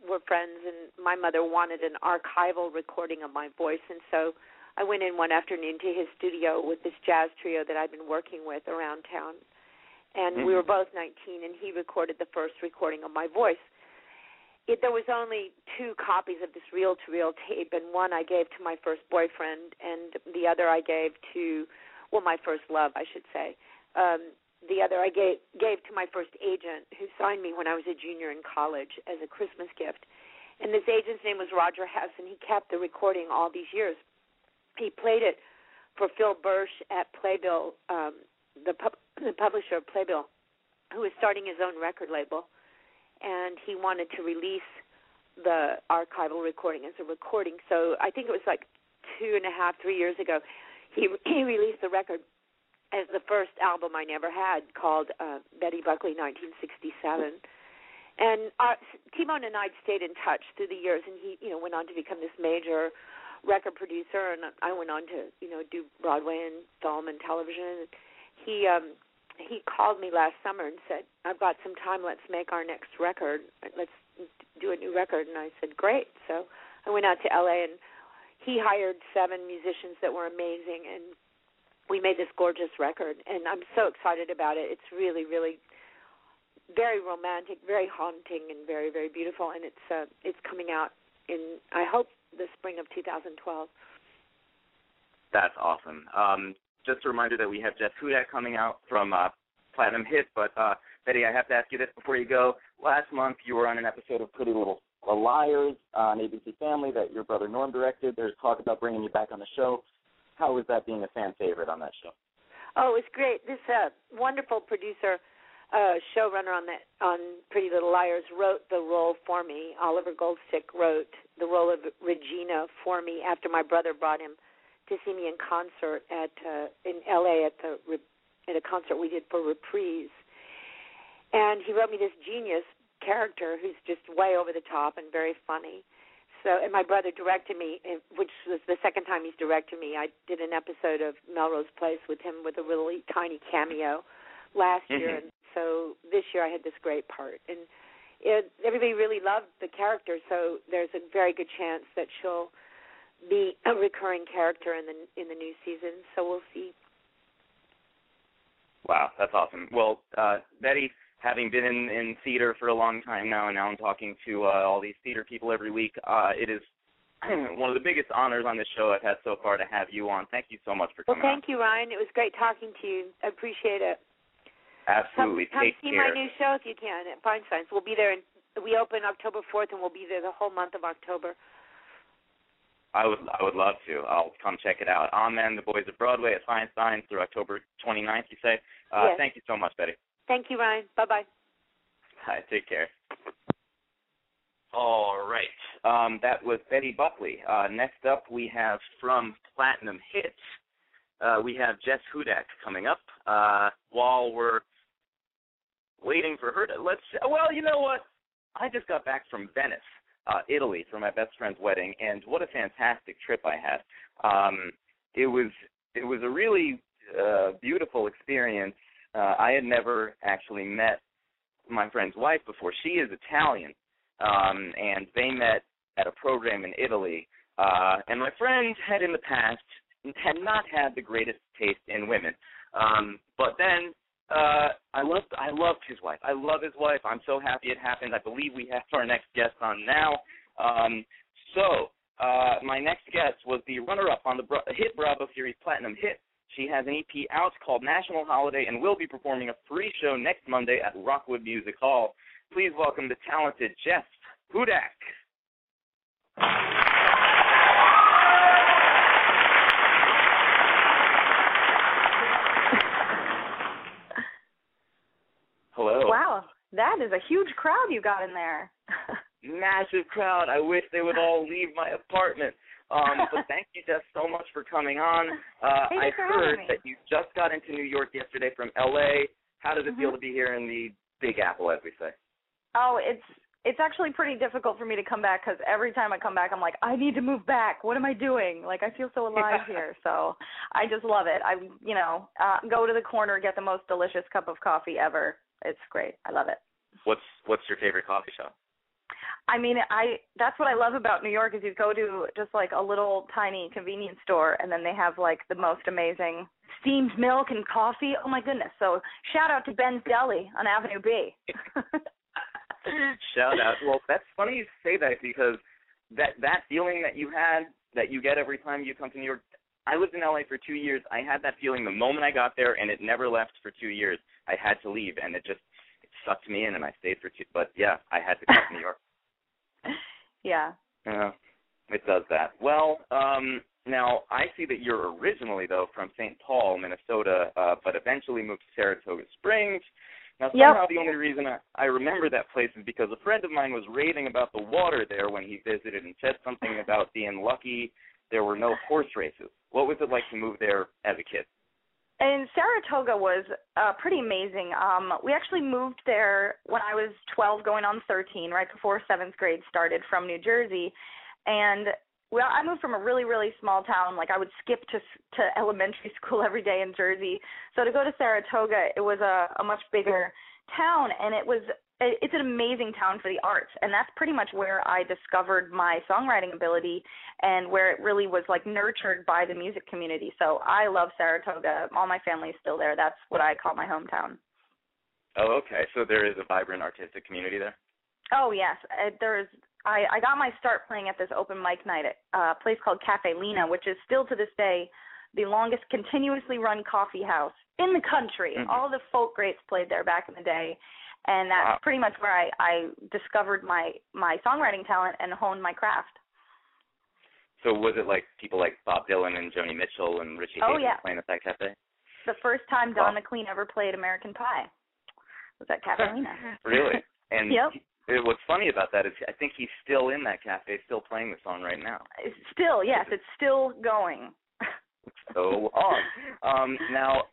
were friends, and my mother wanted an archival recording of my voice, and so I went in one afternoon to his studio with this jazz trio that I'd been working with around town. And Mm-hmm. we were both 19 and he recorded the first recording of my voice. It, there was only two copies of this reel to reel tape and one I gave to my first boyfriend and the other I gave to well my first love I should say. Um the other I gave gave to my first agent who signed me when I was a junior in college as a Christmas gift. And this agent's name was Roger Hess and he kept the recording all these years. He played it for Phil Birsh at Playbill um the [CLEARS THROAT] the publisher of Playbill, who was starting his own record label, and he wanted to release the archival recording as a recording. So I think it was like two and a half, three years ago, he [CLEARS THROAT] he released the record as the first album I never had called uh, Betty Buckley 1967. And our, T-Bone and I stayed in touch through the years, and he, you know, went on to become this major record producer, and I went on to, you know, do Broadway and film and television he um he called me last summer and said, "I've got some time. Let's make our next record. Let's do a new record." And I said, "Great." So I went out to LA and he hired seven musicians that were amazing and we made this gorgeous record and I'm so excited about it. It's really really very romantic, very haunting and very very beautiful and it's uh it's coming out in I hope the spring of 2012. That's awesome. Um, just a reminder that we have Jess Hudak coming out from uh, Platinum Hit. But uh, Betty, I have to ask you this before you go. Last month, you were on an episode of Pretty Little Liars on ABC Family that your brother Norm directed. There's talk about bringing you back on the show. How was that being a fan favorite on that show? Oh, it was great. This uh, wonderful producer, uh, showrunner on that on Pretty Little Liars wrote the role for me. Oliver Goldstick wrote the role of Regina for me after my brother brought him to see me in concert at uh, in L.A. at the at a concert we did for Reprise, and he wrote me this genius character who's just way over the top and very funny. So, and my brother directed me, which was the second time he's directed me. I did an episode of Melrose Place with him with a really tiny cameo last year, Mhm. and so this year I had this great part, and it, everybody really loved the character. So there's a very good chance that she'll be a recurring character in the in the new season. So we'll see. Wow, that's awesome. Well, uh, Betty, having been in, in theater for a long time now, and now I'm talking to uh, all these theater people every week, uh, it is [CLEARS THROAT] one of the biggest honors on this show I've had so far to have you on. Thank you so much for coming. Well, thank you, Ryan. It was great talking to you. I appreciate it. on. Absolutely. Come, come Take see care. my new show if you can at Fine Feinstein's. We'll be there. In, we open October 4th, and we'll be there the whole month of October. I would I would love to. I'll come check it out. Amen. The Boys of Broadway at Feinstein through October 29th, you say? Uh, Yes. Thank you so much, Betty. Thank you, Ryan. Bye bye. Hi, take care. All right. Um, that was Betty Buckley. Uh, next up, we have from Platinum Hits, uh, we have Jess Hudak coming up. Uh, while we're waiting for her to, let's, well, you know what? I just got back from Venice, uh, Italy, for my best friend's wedding, and what a fantastic trip I had. Um, it was it was a really uh, beautiful experience. Uh, I had never actually met my friend's wife before. She is Italian, um, and they met at a program in Italy. Uh, and my friend had in the past had not had the greatest taste in women. Um, but then uh, I loved I loved his wife. I love his wife. I'm so happy it happened. I believe we have our next guest on now. Um, so uh, my next guest was the runner-up on the Bra- hit Bravo series Platinum Hit. She has an EP out called National Holiday and will be performing a free show next Monday at Rockwood Music Hall. Please welcome the talented Jess Hudak. Hello. Wow, that is a huge crowd you got in there. [LAUGHS] Massive crowd. I wish they would all leave my apartment. Um, [LAUGHS] but thank you, Jess, so much for coming on. [LAUGHS] Uh, I you for having heard that you just got into New York yesterday from LA. How does it feel Mhm. to be here in the Big Apple, as we say? Oh, it's it's actually pretty difficult for me to come back because every time I come back, I'm like, I need to move back. What am I doing? Like, I feel so [LAUGHS] alive here. So I just love it. I, you know, uh, go to the corner, get the most delicious cup of coffee ever. It's great. I love it. What's what's your favorite coffee shop? I mean, I that's what I love about New York is you go to just like a little tiny convenience store and then they have like the most amazing steamed milk and coffee. Oh my goodness. So shout out to Ben's Deli on Avenue B. [LAUGHS] Shout out. Well, that's funny you say that because that that feeling that you had that you get every time you come to New York. I lived in LA for two years. I had that feeling the moment I got there, and it never left for two years. I had to leave, and it just sucked me in, and I stayed for two. But yeah, I had to come to New York. [LAUGHS] yeah. Yeah, it does that. Well, um, now I see that you're originally though from St. Paul, Minnesota, uh, but eventually moved to Saratoga Springs. Now somehow Yep. the only reason I, I remember that place is because a friend of mine was raving about the water there when he visited and said something about being lucky there were no horse races. What was it like to move there as a kid? And Saratoga was uh pretty amazing. Um we actually moved there when I was 12 going on 13, right before 7th grade started from New Jersey. And well, I moved from a really really small town. Like I would skip to to elementary [LAUGHS] school every day in Jersey. So to go to Saratoga, it was a a much bigger town and it was it's an amazing town for the arts and that's pretty much where I discovered my songwriting ability and where it really was like nurtured by the music community. So I love Saratoga. All my family is still there. That's what I call my hometown. Oh, okay. So there is a vibrant artistic community there. Oh yes, uh, there's. I I got my start playing at this open mic night at uh, a place called Caffè Lena, which is still to this day the longest continuously run coffee house in the country. Mhm. All the folk greats played there back in the day, and that's Wow. pretty much where I I discovered my my songwriting talent and honed my craft. So was it like people like Bob Dylan and Joni Mitchell and Richie Oh, Havens yeah. playing at that cafe? The first time Don Wow. McLean ever played American Pie was at Caffè Lena. [LAUGHS] Really? And Yep. it, what's funny about that is I think he's still in that cafe, still playing the song right now. It's still, yes, it's still going. [LAUGHS] So on. Um, now,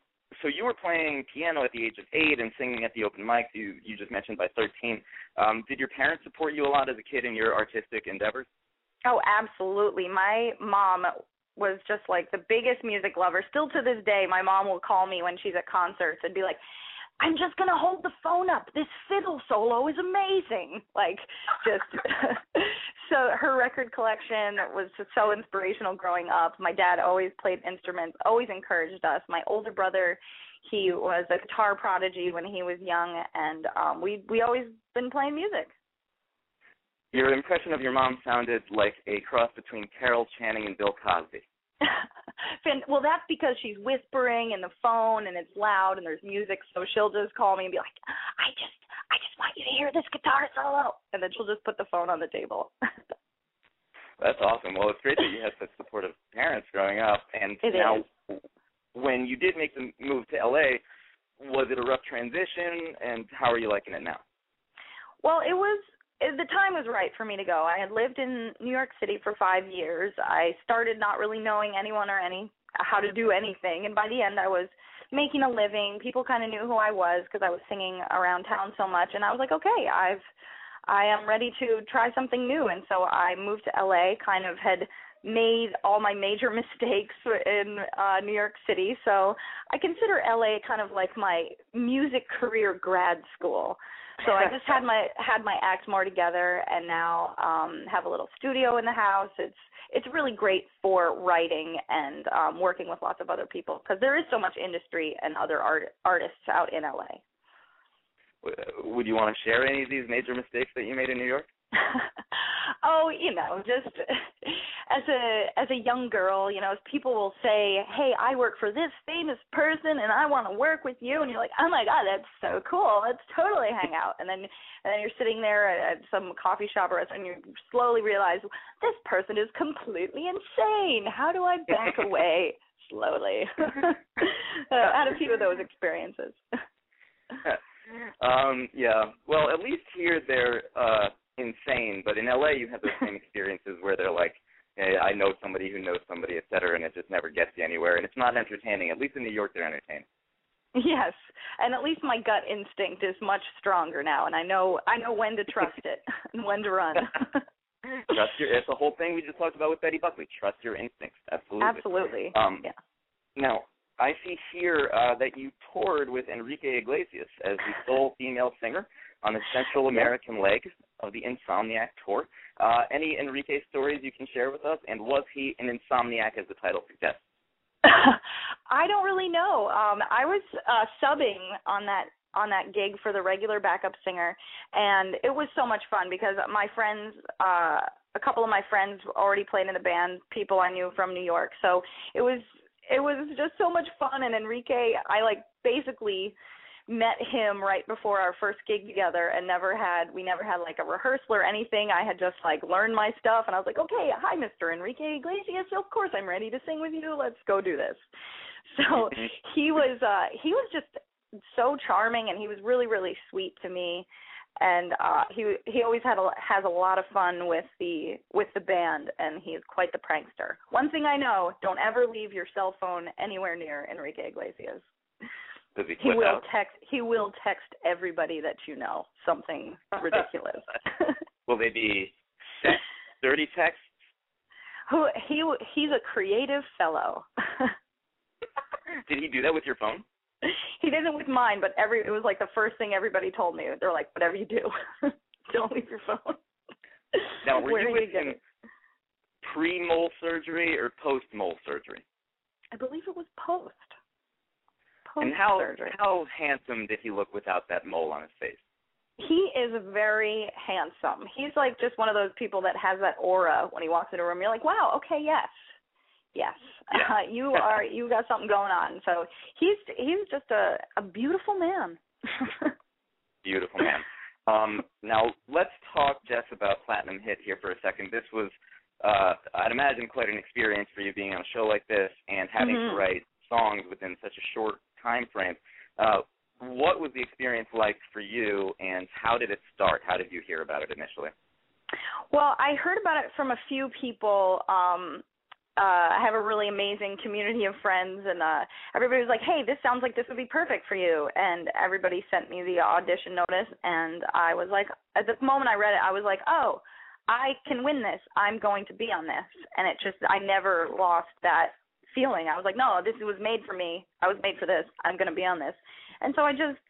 so you were playing piano at the age of eight and singing at the open mic. You you just mentioned by thirteen. Um, did your parents support you a lot as a kid in your artistic endeavors? Oh, absolutely. My mom was just like the biggest music lover. Still to this day, my mom will call me when she's at concerts and be like, I'm just to hold the phone up. This fiddle solo is amazing. Like, just. [LAUGHS] so her record collection was just so inspirational growing up. My dad always played instruments, always encouraged us. My older brother, he was a guitar prodigy when he was young, and um we we always been playing music. Your impression of your mom sounded like a cross between Carol Channing and Bill Cosby. [LAUGHS] Well, that's because she's whispering in the phone and it's loud and there's music, so she'll just call me and be like, "I just, I just want you to hear this guitar solo," and then she'll just put the phone on the table. [LAUGHS] That's awesome. Well, it's great that you had such supportive parents growing up. And It now, is. when you did make the move to LA, was it a rough transition? And how are you liking it now? Well, it was the time was right for me to go. I had lived in New York City for 5 years. I started not really knowing anyone or any how to do anything, and by the end I was making a living. People kind of knew who I was because I was singing around town so much and I was like, "Okay, I've I am ready to try something new." And so I moved to LA, kind of had made all my major [LAUGHS] mistakes in uh New York City. So I consider LA kind of like my music career grad school. [LAUGHS] So I just had my had my act more together and now um have a little studio in the house. It's it's really great for writing and um working with lots of other people because there is so much industry and other art artists out in LA. Would you want to share any of these major mistakes that you made in New York? [LAUGHS] oh, you know, just [LAUGHS] as a as a young girl, you know, as people will say, "Hey, I work for this famous person, and I want to work with you," and you're like, "Oh my God, that's so cool! Let's totally hang [LAUGHS] out." And then and then you're sitting there at, at some coffee shop or and you slowly realize this person is completely insane. How do I back away slowly? uh, I had a few of those experiences. um, yeah. Well, at least here they're uh insane, but in LA you have those same experiences where they're like, hey, I know somebody who knows somebody, et cetera, and it just never gets you anywhere, and it's not entertaining. At least in New York they're entertaining. Yes, and at least my gut instinct is much stronger now, and I know I know when to trust it [LAUGHS] and when to run. [LAUGHS] Trust your. It's the whole thing we just talked about with Betty Buckley. Trust your instincts. Absolutely. Absolutely. Um, yeah. Now, I see here uh, that you toured with Enrique Iglesias as the sole female singer on the Central American leg of the Insomniac tour. Uh, any Enrique stories you can share with us? And was he an insomniac, as the title suggests? [LAUGHS] I don't really know. Um, I was uh, subbing on that on that gig for the regular backup singer, and it was so much fun because my friends, uh, a couple of my friends already played in the band, people I knew from New York, so it was it was just so much fun. And Enrique, I like basically met him right before our first gig together and never had we never had like a rehearsal or anything. I had just like learned my stuff and i was like okay hi mr enrique iglesias of course i'm ready to sing with you. Let's go do this. [LAUGHS] So he was uh he was just so charming and he was really really sweet to me. And uh he he always had a has a lot of fun with the with the band and he's quite the prankster. One thing i know don't ever leave your cell phone anywhere near enrique iglesias Does he he will out? text he will text everybody that you know something [LAUGHS] ridiculous [LAUGHS] Will they be sex, dirty texts? who he he's a creative fellow [LAUGHS] Did he do that with your phone? he did it with mine but every it was like the first thing everybody told me they're like whatever you do don't leave your phone Now, were Where you with pre mole surgery or post mole surgery? i believe it was post post and how how handsome did he look without that mole on his face? He is very handsome. He's like just one of those people that has that aura when he walks into a room. You're like, wow, okay, yes, yes, Yeah. uh, [LAUGHS] you are you got something going on. So he's he's just a a beautiful man. [LAUGHS] Beautiful man. Um, now let's talk, Jess, about Platinum Hit here for a second. This was, uh, I'd imagine, quite an experience for you being on a show like this and having Mhm. to write songs within such a short time frame. Uh, what was the experience like for you, and how did it start? How did you hear about it initially? Well, I heard about it from a few people. Um uh I have a really amazing community of friends and uh everybody was like, "Hey, this sounds like this would be perfect for you." And everybody sent me the audition notice and I was like at the moment I read it, I was like, "Oh, I can win this. I'm going to be on this." And it just I never lost that feeling. I was like, "No, this was made for me. I was made for this. I'm going to be on this." And so I just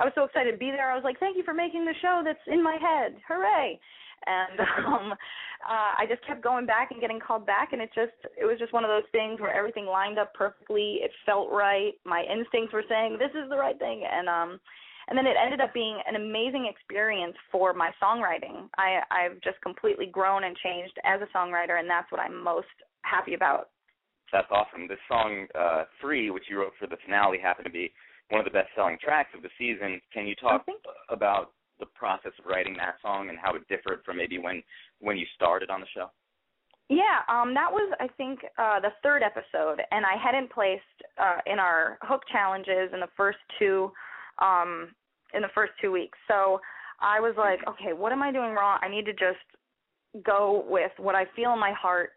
I was so excited to be there. I was like, "Thank you for making the show that's in my head. Hooray!" And [LAUGHS] um uh I just kept going back and getting called back and it just it was just one of those things where everything lined up perfectly. It felt right. My instincts were saying this is the right thing and um and then it ended up being an amazing experience for my songwriting. I I've just completely grown and changed as a songwriter and that's what I'm most happy about. That's awesome. This song, uh, Free, which you wrote for the finale, happened to be one of the best selling tracks of the season. Can you talk Oh, about the process of writing that song and how it differed from maybe when when you started on the show? Yeah, um, that was I think uh, the third episode, and I hadn't placed uh, in our hook challenges in the first two, um, in the first two weeks. So I was like, okay, what am I doing wrong? I need to just go with what I feel in my heart,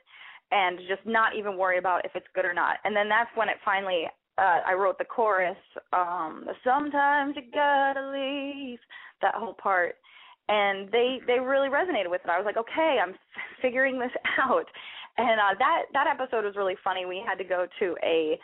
and just not even worry about if it's good or not. And then that's when it finally. Uh, I wrote the chorus. Um, sometimes you gotta leave. That whole part and they they really resonated with it. I was like, okay, I'm figuring this [LAUGHS] out. And uh, that that episode was really funny. We had to go to a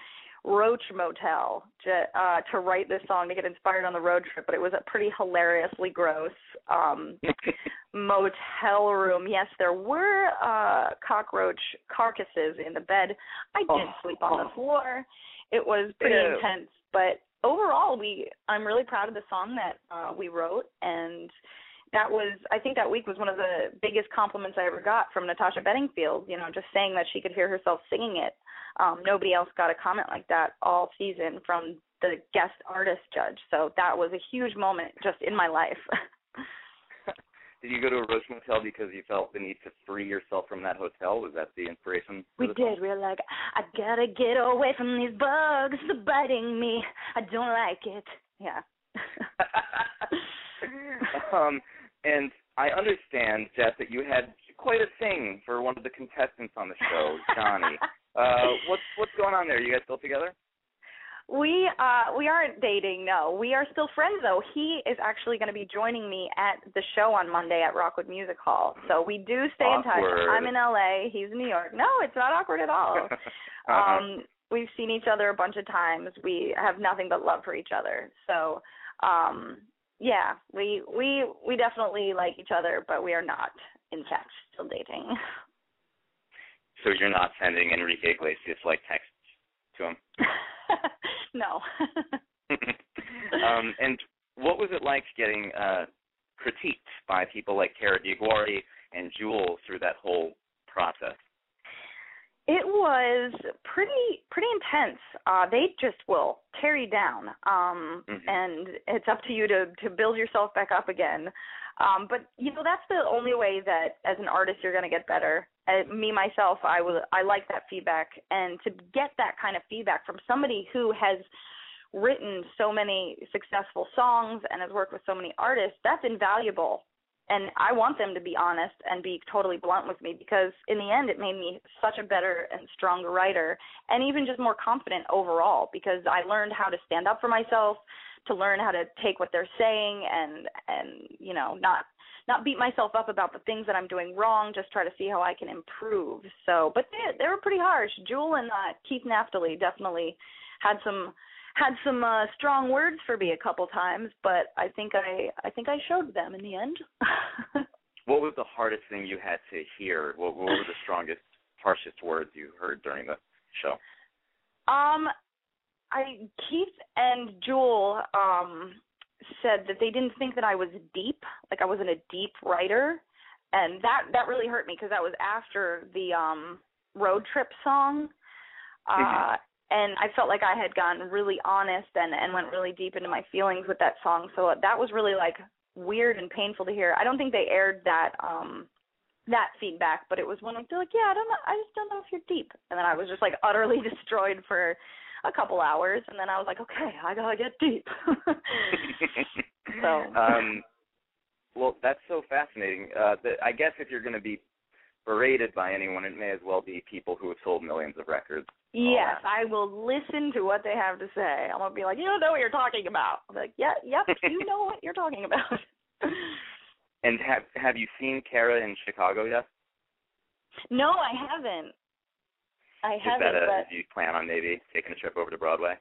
Roach Motel to, uh, to write this song to get inspired on the road trip, but it was a pretty hilariously gross um, [LAUGHS] motel room. Yes, there were uh, cockroach carcasses in the bed. I did Oh. sleep on the floor. It was pretty Ew. intense, but overall, we I'm really proud of the song that uh, we wrote and that was I think that week was one of the biggest compliments I ever got from Natasha Bedingfield, you know, just saying that she could hear herself singing it. Um nobody else got a comment like that all season from the guest artist judge. So that was a huge moment just in my life. [LAUGHS] Did you go to a Roach Motel because you felt the need to free yourself from that hotel? Was that the inspiration? we song? did. We were like, I gotta get away from these bugs biting me. I don't like it. Yeah. [LAUGHS] um, and I understand, Jess, that you had quite a thing for one of the contestants on the show, Johnny. [LAUGHS] uh, what's what's going on there? You guys still together? we uh we aren't dating no. We are still friends though. He is actually going to be joining me at the show on monday at rockwood music hall. So we do stay awkward. in touch. I'm in la he's in new york. No it's not awkward at all. Uh-huh. [LAUGHS] um we've seen each other a bunch of times. We have nothing but love for each other. So um yeah we we we definitely like each other but we are not in fact still dating [LAUGHS] so you're not sending Enrique Iglesias like texts to him? [LAUGHS] no. [LAUGHS] um, and what was it like getting uh, critiqued by people like Kara DioGuardi and Jewel through that whole process? It was pretty pretty intense. Uh they just will tear you down. Um Mhm. and it's up to you to to build yourself back up again. Um but you know that's the only way that as an artist you're going to get better. Uh, me myself I was I like that feedback and to get that kind of feedback from somebody who has written so many successful songs and has worked with so many artists, that's invaluable and I want them to be honest and be totally blunt with me because in the end it made me such a better and stronger writer and even just more confident overall because I learned how to stand up for myself, to learn how to take what they're saying and and you know not not beat myself up about the things that I'm doing wrong, just try to see how I can improve. So, but they they were pretty harsh. Jewel and uh, Keith Naftaly definitely had some had some uh, strong words for me a couple times, but I think I I think I showed them in the end. [LAUGHS] What was the hardest thing you had to hear? What, what were the strongest, harshest words you heard during the show? um, I Keith and Jewel um said that they didn't think that I was deep, like I wasn't a deep writer, and that that really hurt me because that was after the um road trip song. Uh Mhm. and I felt like I had gotten really honest and and went really deep into my feelings with that song. So that was really like weird and painful to hear. I don't think they aired that um that feedback, but it was one like they're like, Yeah, I don't know I just don't know if you're deep and then I was just like [LAUGHS] utterly destroyed for a couple hours and then I was like, Okay, I gotta get deep [LAUGHS] So um, well, that's so fascinating. Uh, that I guess if you're going to be berated by anyone, it may as well be people who have sold millions of records. Yes, I will listen to what they have to say. I'm gonna be like, you don't know what you're talking about. I'm like, yeah, yep, you [LAUGHS] know what you're talking about. And have have you seen Kara in Chicago yet? no, I haven't. I haven't, that a, do you plan on maybe taking a trip over to Broadway?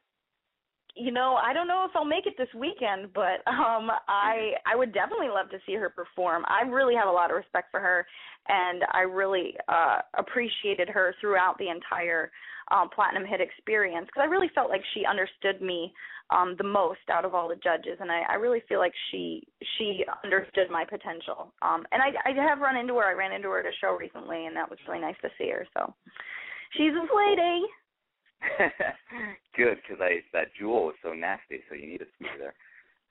you know, I don't know if I'll make it this weekend, but um I I would definitely love to see her perform. I really have a lot of respect for her and I really uh appreciated her throughout the entire um platinum hit experience because I really felt like she understood me um the most out of all the judges and I I really feel like she she understood my potential. Um and I I have run into her. I ran into her at a show recently and that was really nice to see her. So she's a lady. [LAUGHS] Good, because I that jewel was so nasty, so you need to see her there.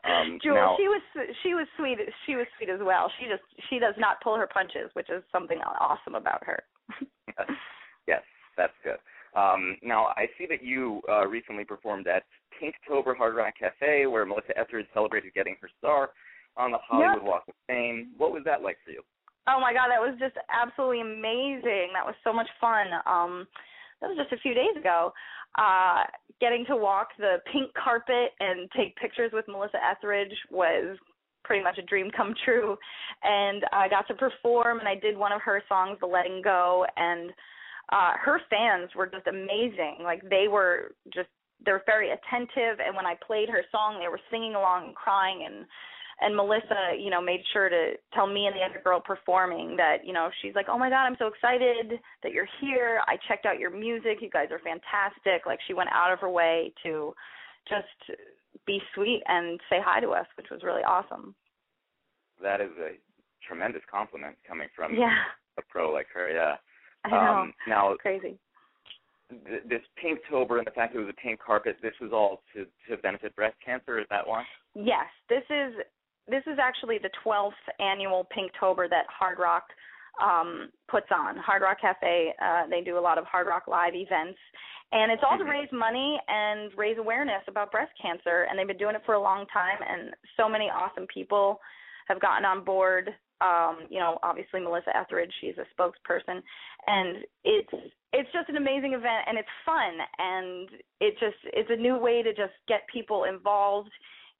Um, [LAUGHS] Jewel, now, she was she was sweet. She was sweet as well. She just she does not pull her punches, which is something awesome about her. [LAUGHS] yes, that's good. Um, now, I see that you uh, recently performed at Pinktober Hard Rock Cafe, where Melissa Etheridge celebrated getting her star on the Hollywood Yep. Walk of Fame. What was that like for you? Oh my god, that was just absolutely amazing. That was so much fun. Um that was just a few days ago. Uh getting to walk the pink carpet and take pictures with Melissa Etheridge was pretty much a dream come true. And I got to perform and I did one of her songs, The Letting Go, and uh her fans were just amazing. Like they were just they were very attentive and when I played her song they were singing along and crying and and Melissa, you know, made sure to tell me and the other girl performing that, you know, she's like, "Oh my god, I'm so excited that you're here. I checked out your music. You guys are fantastic." Like she went out of her way to just be sweet and say hi to us, which was really awesome. That is a tremendous compliment coming from Yeah. a pro like her. Yeah. I know. Um, now, Crazy. th- this Pinktober and the fact it was a pink carpet, this was all to to benefit breast cancer. Is that why? Yes, this is this is actually the 12th annual Pinktober that Hard Rock um puts on. Hard Rock Cafe, uh they do a lot of Hard Rock live events. And it's all to Mhm. raise money and raise awareness about breast cancer. And they've been doing it for a long time. And so many awesome people have gotten on board. Um you know obviously Melissa Etheridge she's a spokesperson. And it's it's just an amazing event and it's fun. And it just it's a new way to just get people involved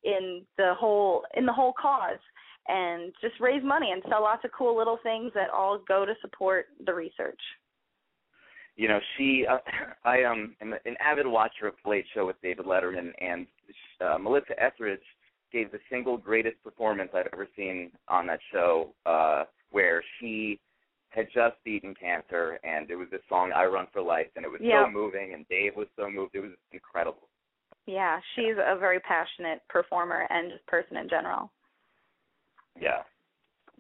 in the whole in the whole cause and just raise money and sell lots of cool little things that all go to support the research. You know, she uh, I um am an avid watcher of Late Show with David Letterman and uh, Melissa Etheridge gave the single greatest performance I've ever seen on that show uh where she had just beaten cancer, and it was this song "I Run for Life," and it was Yeah. so moving, and Dave was so moved. It was incredible. Yeah, she's a very passionate performer and just person in general. Yeah,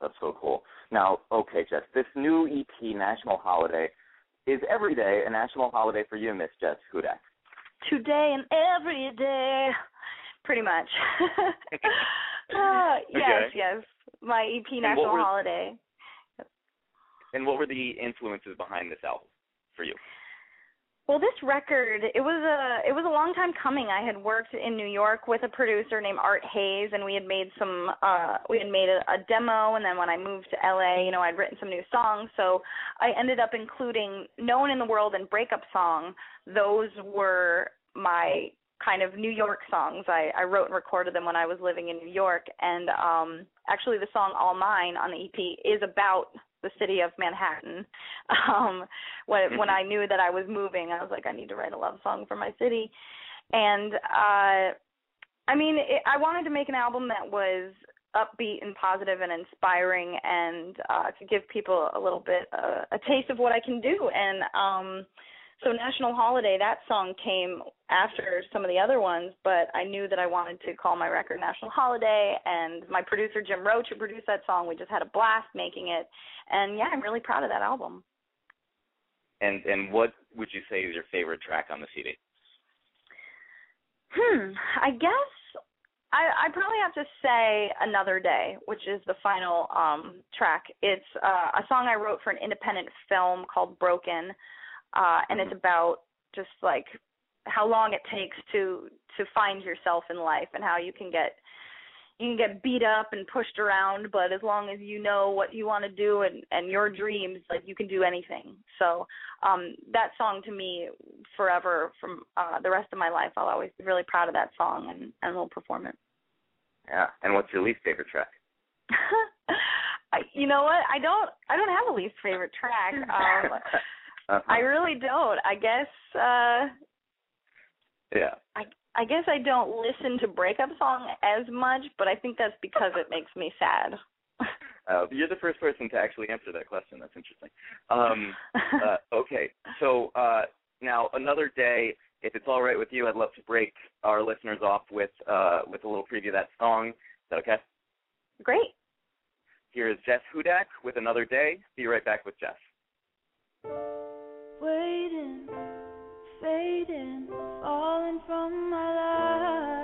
that's so cool. Now, okay, Jess, this new EP, National Holiday, is every day a national holiday for you, Miss Jess Hudak. Today and every day, pretty much. [LAUGHS] uh, yes, [LAUGHS] Okay. yes. My EP National were- Holiday. And what were the influences behind this album for you? Well, this record, it was a it was a long time coming. I had worked in New York with a producer named Art Hayes and we had made some uh we had made a, a demo and then when I moved to LA, you know, I'd written some new songs. So I ended up including Known in the World and Breakup Song. Those were my kind of New York songs. I, I wrote and recorded them when I was living in New York and um actually the song All Mine on the EP is about the city of Manhattan. [LAUGHS] Um when when I knew that I was moving, I was like I need to write a love song for my city. And uh I mean, it, I wanted to make an album that was upbeat and positive and inspiring and uh to give people a little bit uh, a taste of what I can do and um so National Holiday, that song came after some of the other ones, but I knew that I wanted to call my record National Holiday and my producer Jim Roach who produced that song, we just had a blast making it. And yeah, I'm really proud of that album. And and what would you say is your favorite track on the CD? Hmm. I guess I I probably have to say Another Day, which is the final um track. It's uh, a song I wrote for an independent film called Broken, uh, and it's about just like how long it takes to to find yourself in life and how you can get you can get beat up and pushed around, but as long as you know what you want to do and and your dreams, like you can do anything. So um that song to me forever from uh the rest of my life I'll always be really proud of that song and and will perform it. Yeah. And what's your least favorite track? [LAUGHS] I, you know what? I don't I don't have a least favorite track. [LAUGHS] Um Uh-huh. I really don't. I guess uh yeah. I I guess I don't listen to breakup song as much, but I think that's because it makes me sad. Uh, [LAUGHS] you're the first person to actually answer that question. That's interesting. Um, [LAUGHS] uh, okay, so uh, now another day. If it's all right with you, I'd love to break our listeners off with uh, with a little preview of that song. Is that okay? Great. Here is Jess Hudak with another day. Be right back with Jess. Falling from my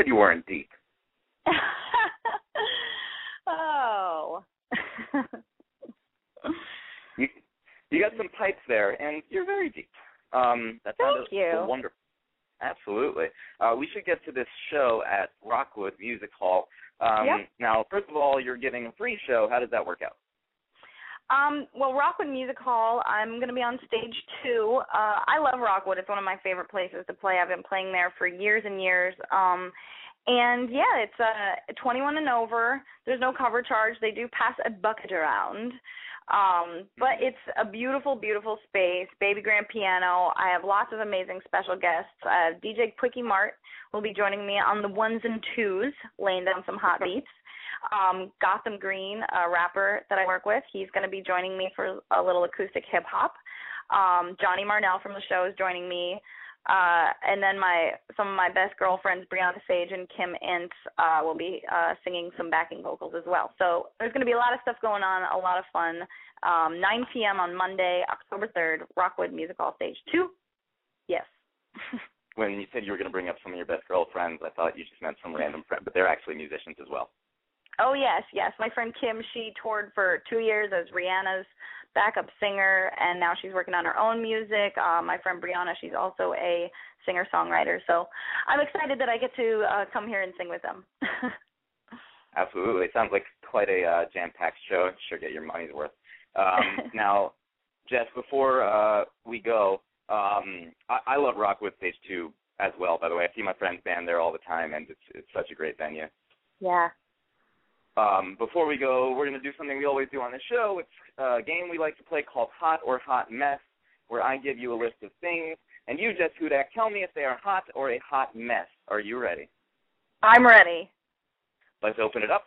said you weren't deep? [LAUGHS] oh. [LAUGHS] You you got some pipes there, and you're very deep. Um, that Thank you. wonderful. Absolutely. Uh, we should get to this show at Rockwood Music Hall. Um, Yep. Now, first of all, you're getting a free show. How does that work out? Um, well, Rockwood Music Hall, I'm going to be on stage two. Uh, I love Rockwood. It's one of my favorite places to play. I've been playing there for years and years. Um, and yeah, it's uh 21 and over. There's no cover charge. They do pass a bucket around. Um, but it's a beautiful, beautiful space. Baby grand piano. I have lots of amazing special guests. Uh, DJ Quickie Mart will be joining me on the ones and twos, laying down some hot beats. Um, Gotham Green, a rapper that I work with, he's going to be joining me for a little acoustic hip hop. Um, Johnny Marnell from the show is joining me. Uh, and then my some of my best girlfriends, Brianna Sage and Kim Ince, uh, will be uh, singing some backing vocals as well. So there's going to be a lot of stuff going on, a lot of fun. Um, 9 p.m. on Monday, October 3rd, Rockwood Music Hall Stage 2. Yes. [LAUGHS] When you said you were going to bring up some of your best girlfriends, I thought you just meant some random friend, but they're actually musicians as well. Oh yes, yes. My friend Kim, she toured for two years as Rihanna's backup singer, and now she's working on her own music. Uh, my friend Brianna, she's also a singer songwriter. So I'm excited that I get to uh, come here and sing with them. [LAUGHS] Absolutely. It sounds like quite a uh, jam-packed show. Sure get your money's worth. Um, [LAUGHS] now, Jess, before uh, we go, um, I, I love Rockwood Stage 2 as well, by the way. I see my friends band there all the time, and it's, it's such a great venue. yeah. Um, before we go, we're going to do something we always do on the show. It's a game we like to play called Hot or Hot Mess, where I give you a list of things, and you, Jess Hudak, tell me if they are hot or a hot mess. Are you ready? I'm ready. Let's open it up.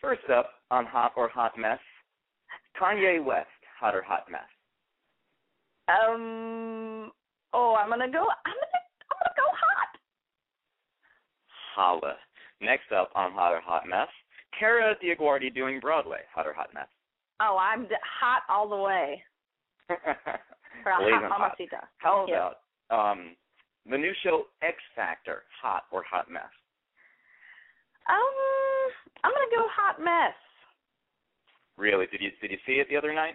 First up on Hot or Hot Mess, Kanye West, Hot or Hot Mess. Um. Oh, I'm gonna go. I'm gonna. I'm gonna go hot. Holla. Next up on Hot or Hot Mess, Kara DioGuardi doing Broadway, Hot or Hot Mess. Oh, I'm d- hot all the way. For a hot hot. mamacita. How Yeah. about um, the new show X Factor, Hot or Hot Mess? Um, I'm gonna go hot mess. Really? Did you did you see it the other night?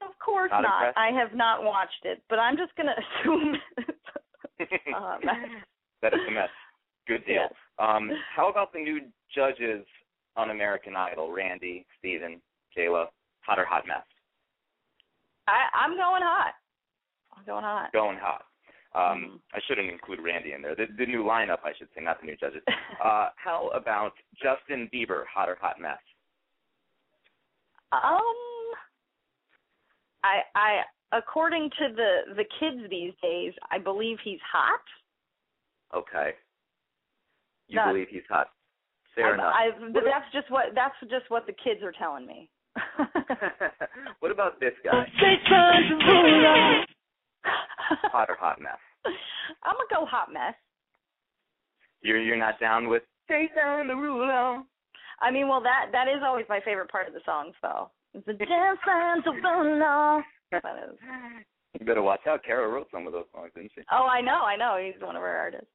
Of course Not not. I have not watched it, but I'm just gonna [LAUGHS] assume. That [LAUGHS] [LAUGHS] it's a mess. that is a mess. Good deal. Yes. Um, how about the new judges on American Idol, Randy, Steven, Kayla? Hot or hot mess? I, I'm going hot. I'm going hot. Going hot. Um, Mhm. I shouldn't include Randy in there. The, the new lineup, I should say, not the new judges. Uh, how about Justin Bieber, hot or hot mess? Um, I I according to the the kids these days, I believe he's hot. Okay. You Not- believe he's hot. Fair I, enough. I, What but that's just what that's just what the kids are telling me. [LAUGHS] what about this guy? Hot or hot mess? I'm gonna go hot mess. You're you're not down with take down the ruler. I mean, well, that that is always my favorite part of the song, though. It's the [LAUGHS] dance line to Bruno. That is. You better watch out. Carol wrote some of those songs, didn't she? Oh, I know, I know. He's one of our artists.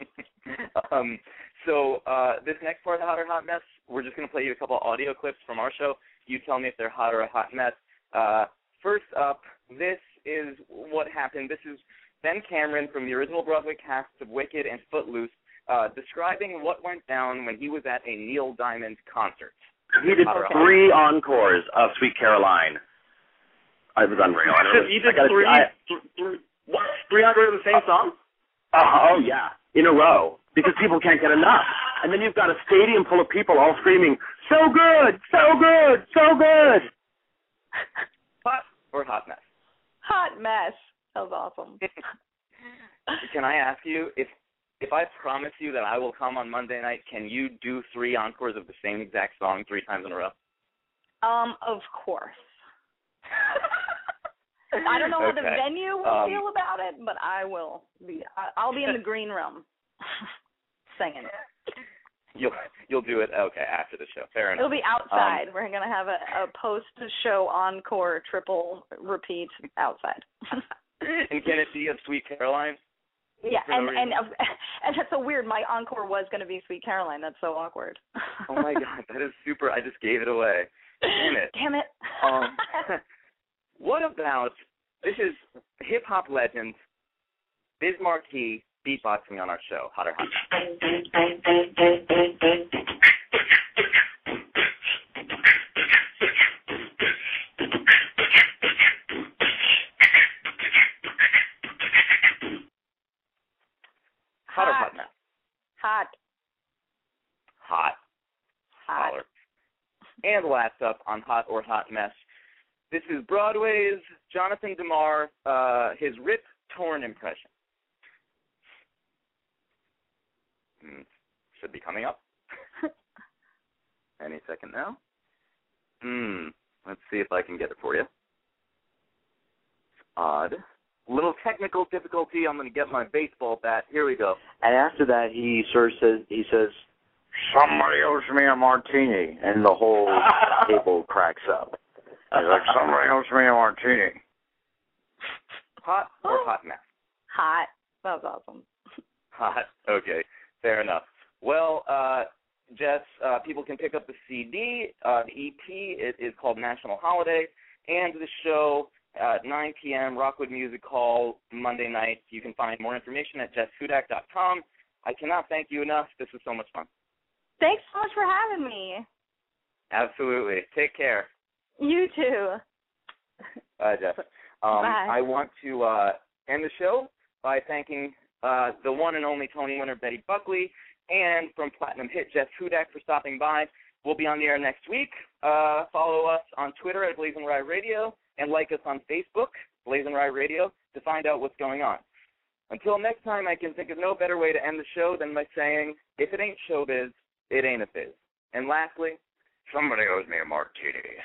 [LAUGHS] um, so uh, this next part of the Hot or Hot Mess, we're just going to play you a couple audio clips from our show. You tell me if they're hot or a hot mess. Uh, first up, this is what happened. This is Ben Cameron from the original Broadway cast of Wicked and Footloose uh, describing what went down when he was at a Neil Diamond concert. He did Hot three encores of Sweet Caroline. It was unreal. I [LAUGHS] don't did I gotta- three, I- th- th- what? Three hundred of the same song? Uh, oh yeah, in a row because people can't get enough. And then you've got a stadium full of people all screaming, "So good, so good, so good!" [LAUGHS] Hot or hot mess? Hot mess. That was awesome. [LAUGHS] Can I ask you if if I promise you that I will come on Monday night, can you do three encores of the same exact song three times in a row? Um, of course. I don't know how the [LAUGHS] venue will Um, feel about it, but I will be. I, I'll be in the [LAUGHS] green room [LAUGHS] singing. You'll you'll do it okay after the show. Fair enough. It'll be outside. We're gonna have a, a post show encore triple repeat outside. and can it be a Sweet Caroline? Yeah, and and [LAUGHS] and that's so weird. My encore was gonna be Sweet Caroline. That's so awkward. Oh my god, [LAUGHS] that is super. I just gave it away. Damn it. Damn it. Um, [LAUGHS] what about this is hip hop legend Biz Markie beatboxing on our show, Hot or Hot. Hot or hot now? Hot. Hot. Hot. Holler. And last up on Hot or Hot Mess, this is Broadway's Jonathan DeMar, uh, his Rip Torn impression. Hmm, should be coming up [LAUGHS] any second now. Hmm, let's see if I can get it for you. It's odd. Little technical difficulty. I'm going to get my baseball bat. Here we go. And after that, he sort of says, he says, somebody owes me a martini, and the whole [LAUGHS] table cracks up. He's like, somebody owes me a martini. Hot or hot mess? Hot. That was awesome. Hot. Okay, fair enough. Well, uh, Jess, uh, people can pick up the CD, uh, the EP. It is called National Holiday, and the show at 9 p.m. Rockwood Music Hall Monday night. You can find more information at jesshudak.com. I cannot thank you enough. This was so much fun. Thanks so much for having me. Absolutely. Take care. You too. Bye, Jess. [LAUGHS] Um, Bye. I want to uh, end the show by thanking uh, the one and only Tony winner Betty Buckley and from Platinum Hit Jess Hudak for stopping by. We'll be on the air next week. Uh, follow us on Twitter at BlazinRy Radio and like us on Facebook, BlazinRy Radio, to find out what's going on. Until next time, I can think of no better way to end the show than by saying, if it ain't showbiz, it ain't a biz. And lastly, somebody owes me a martini.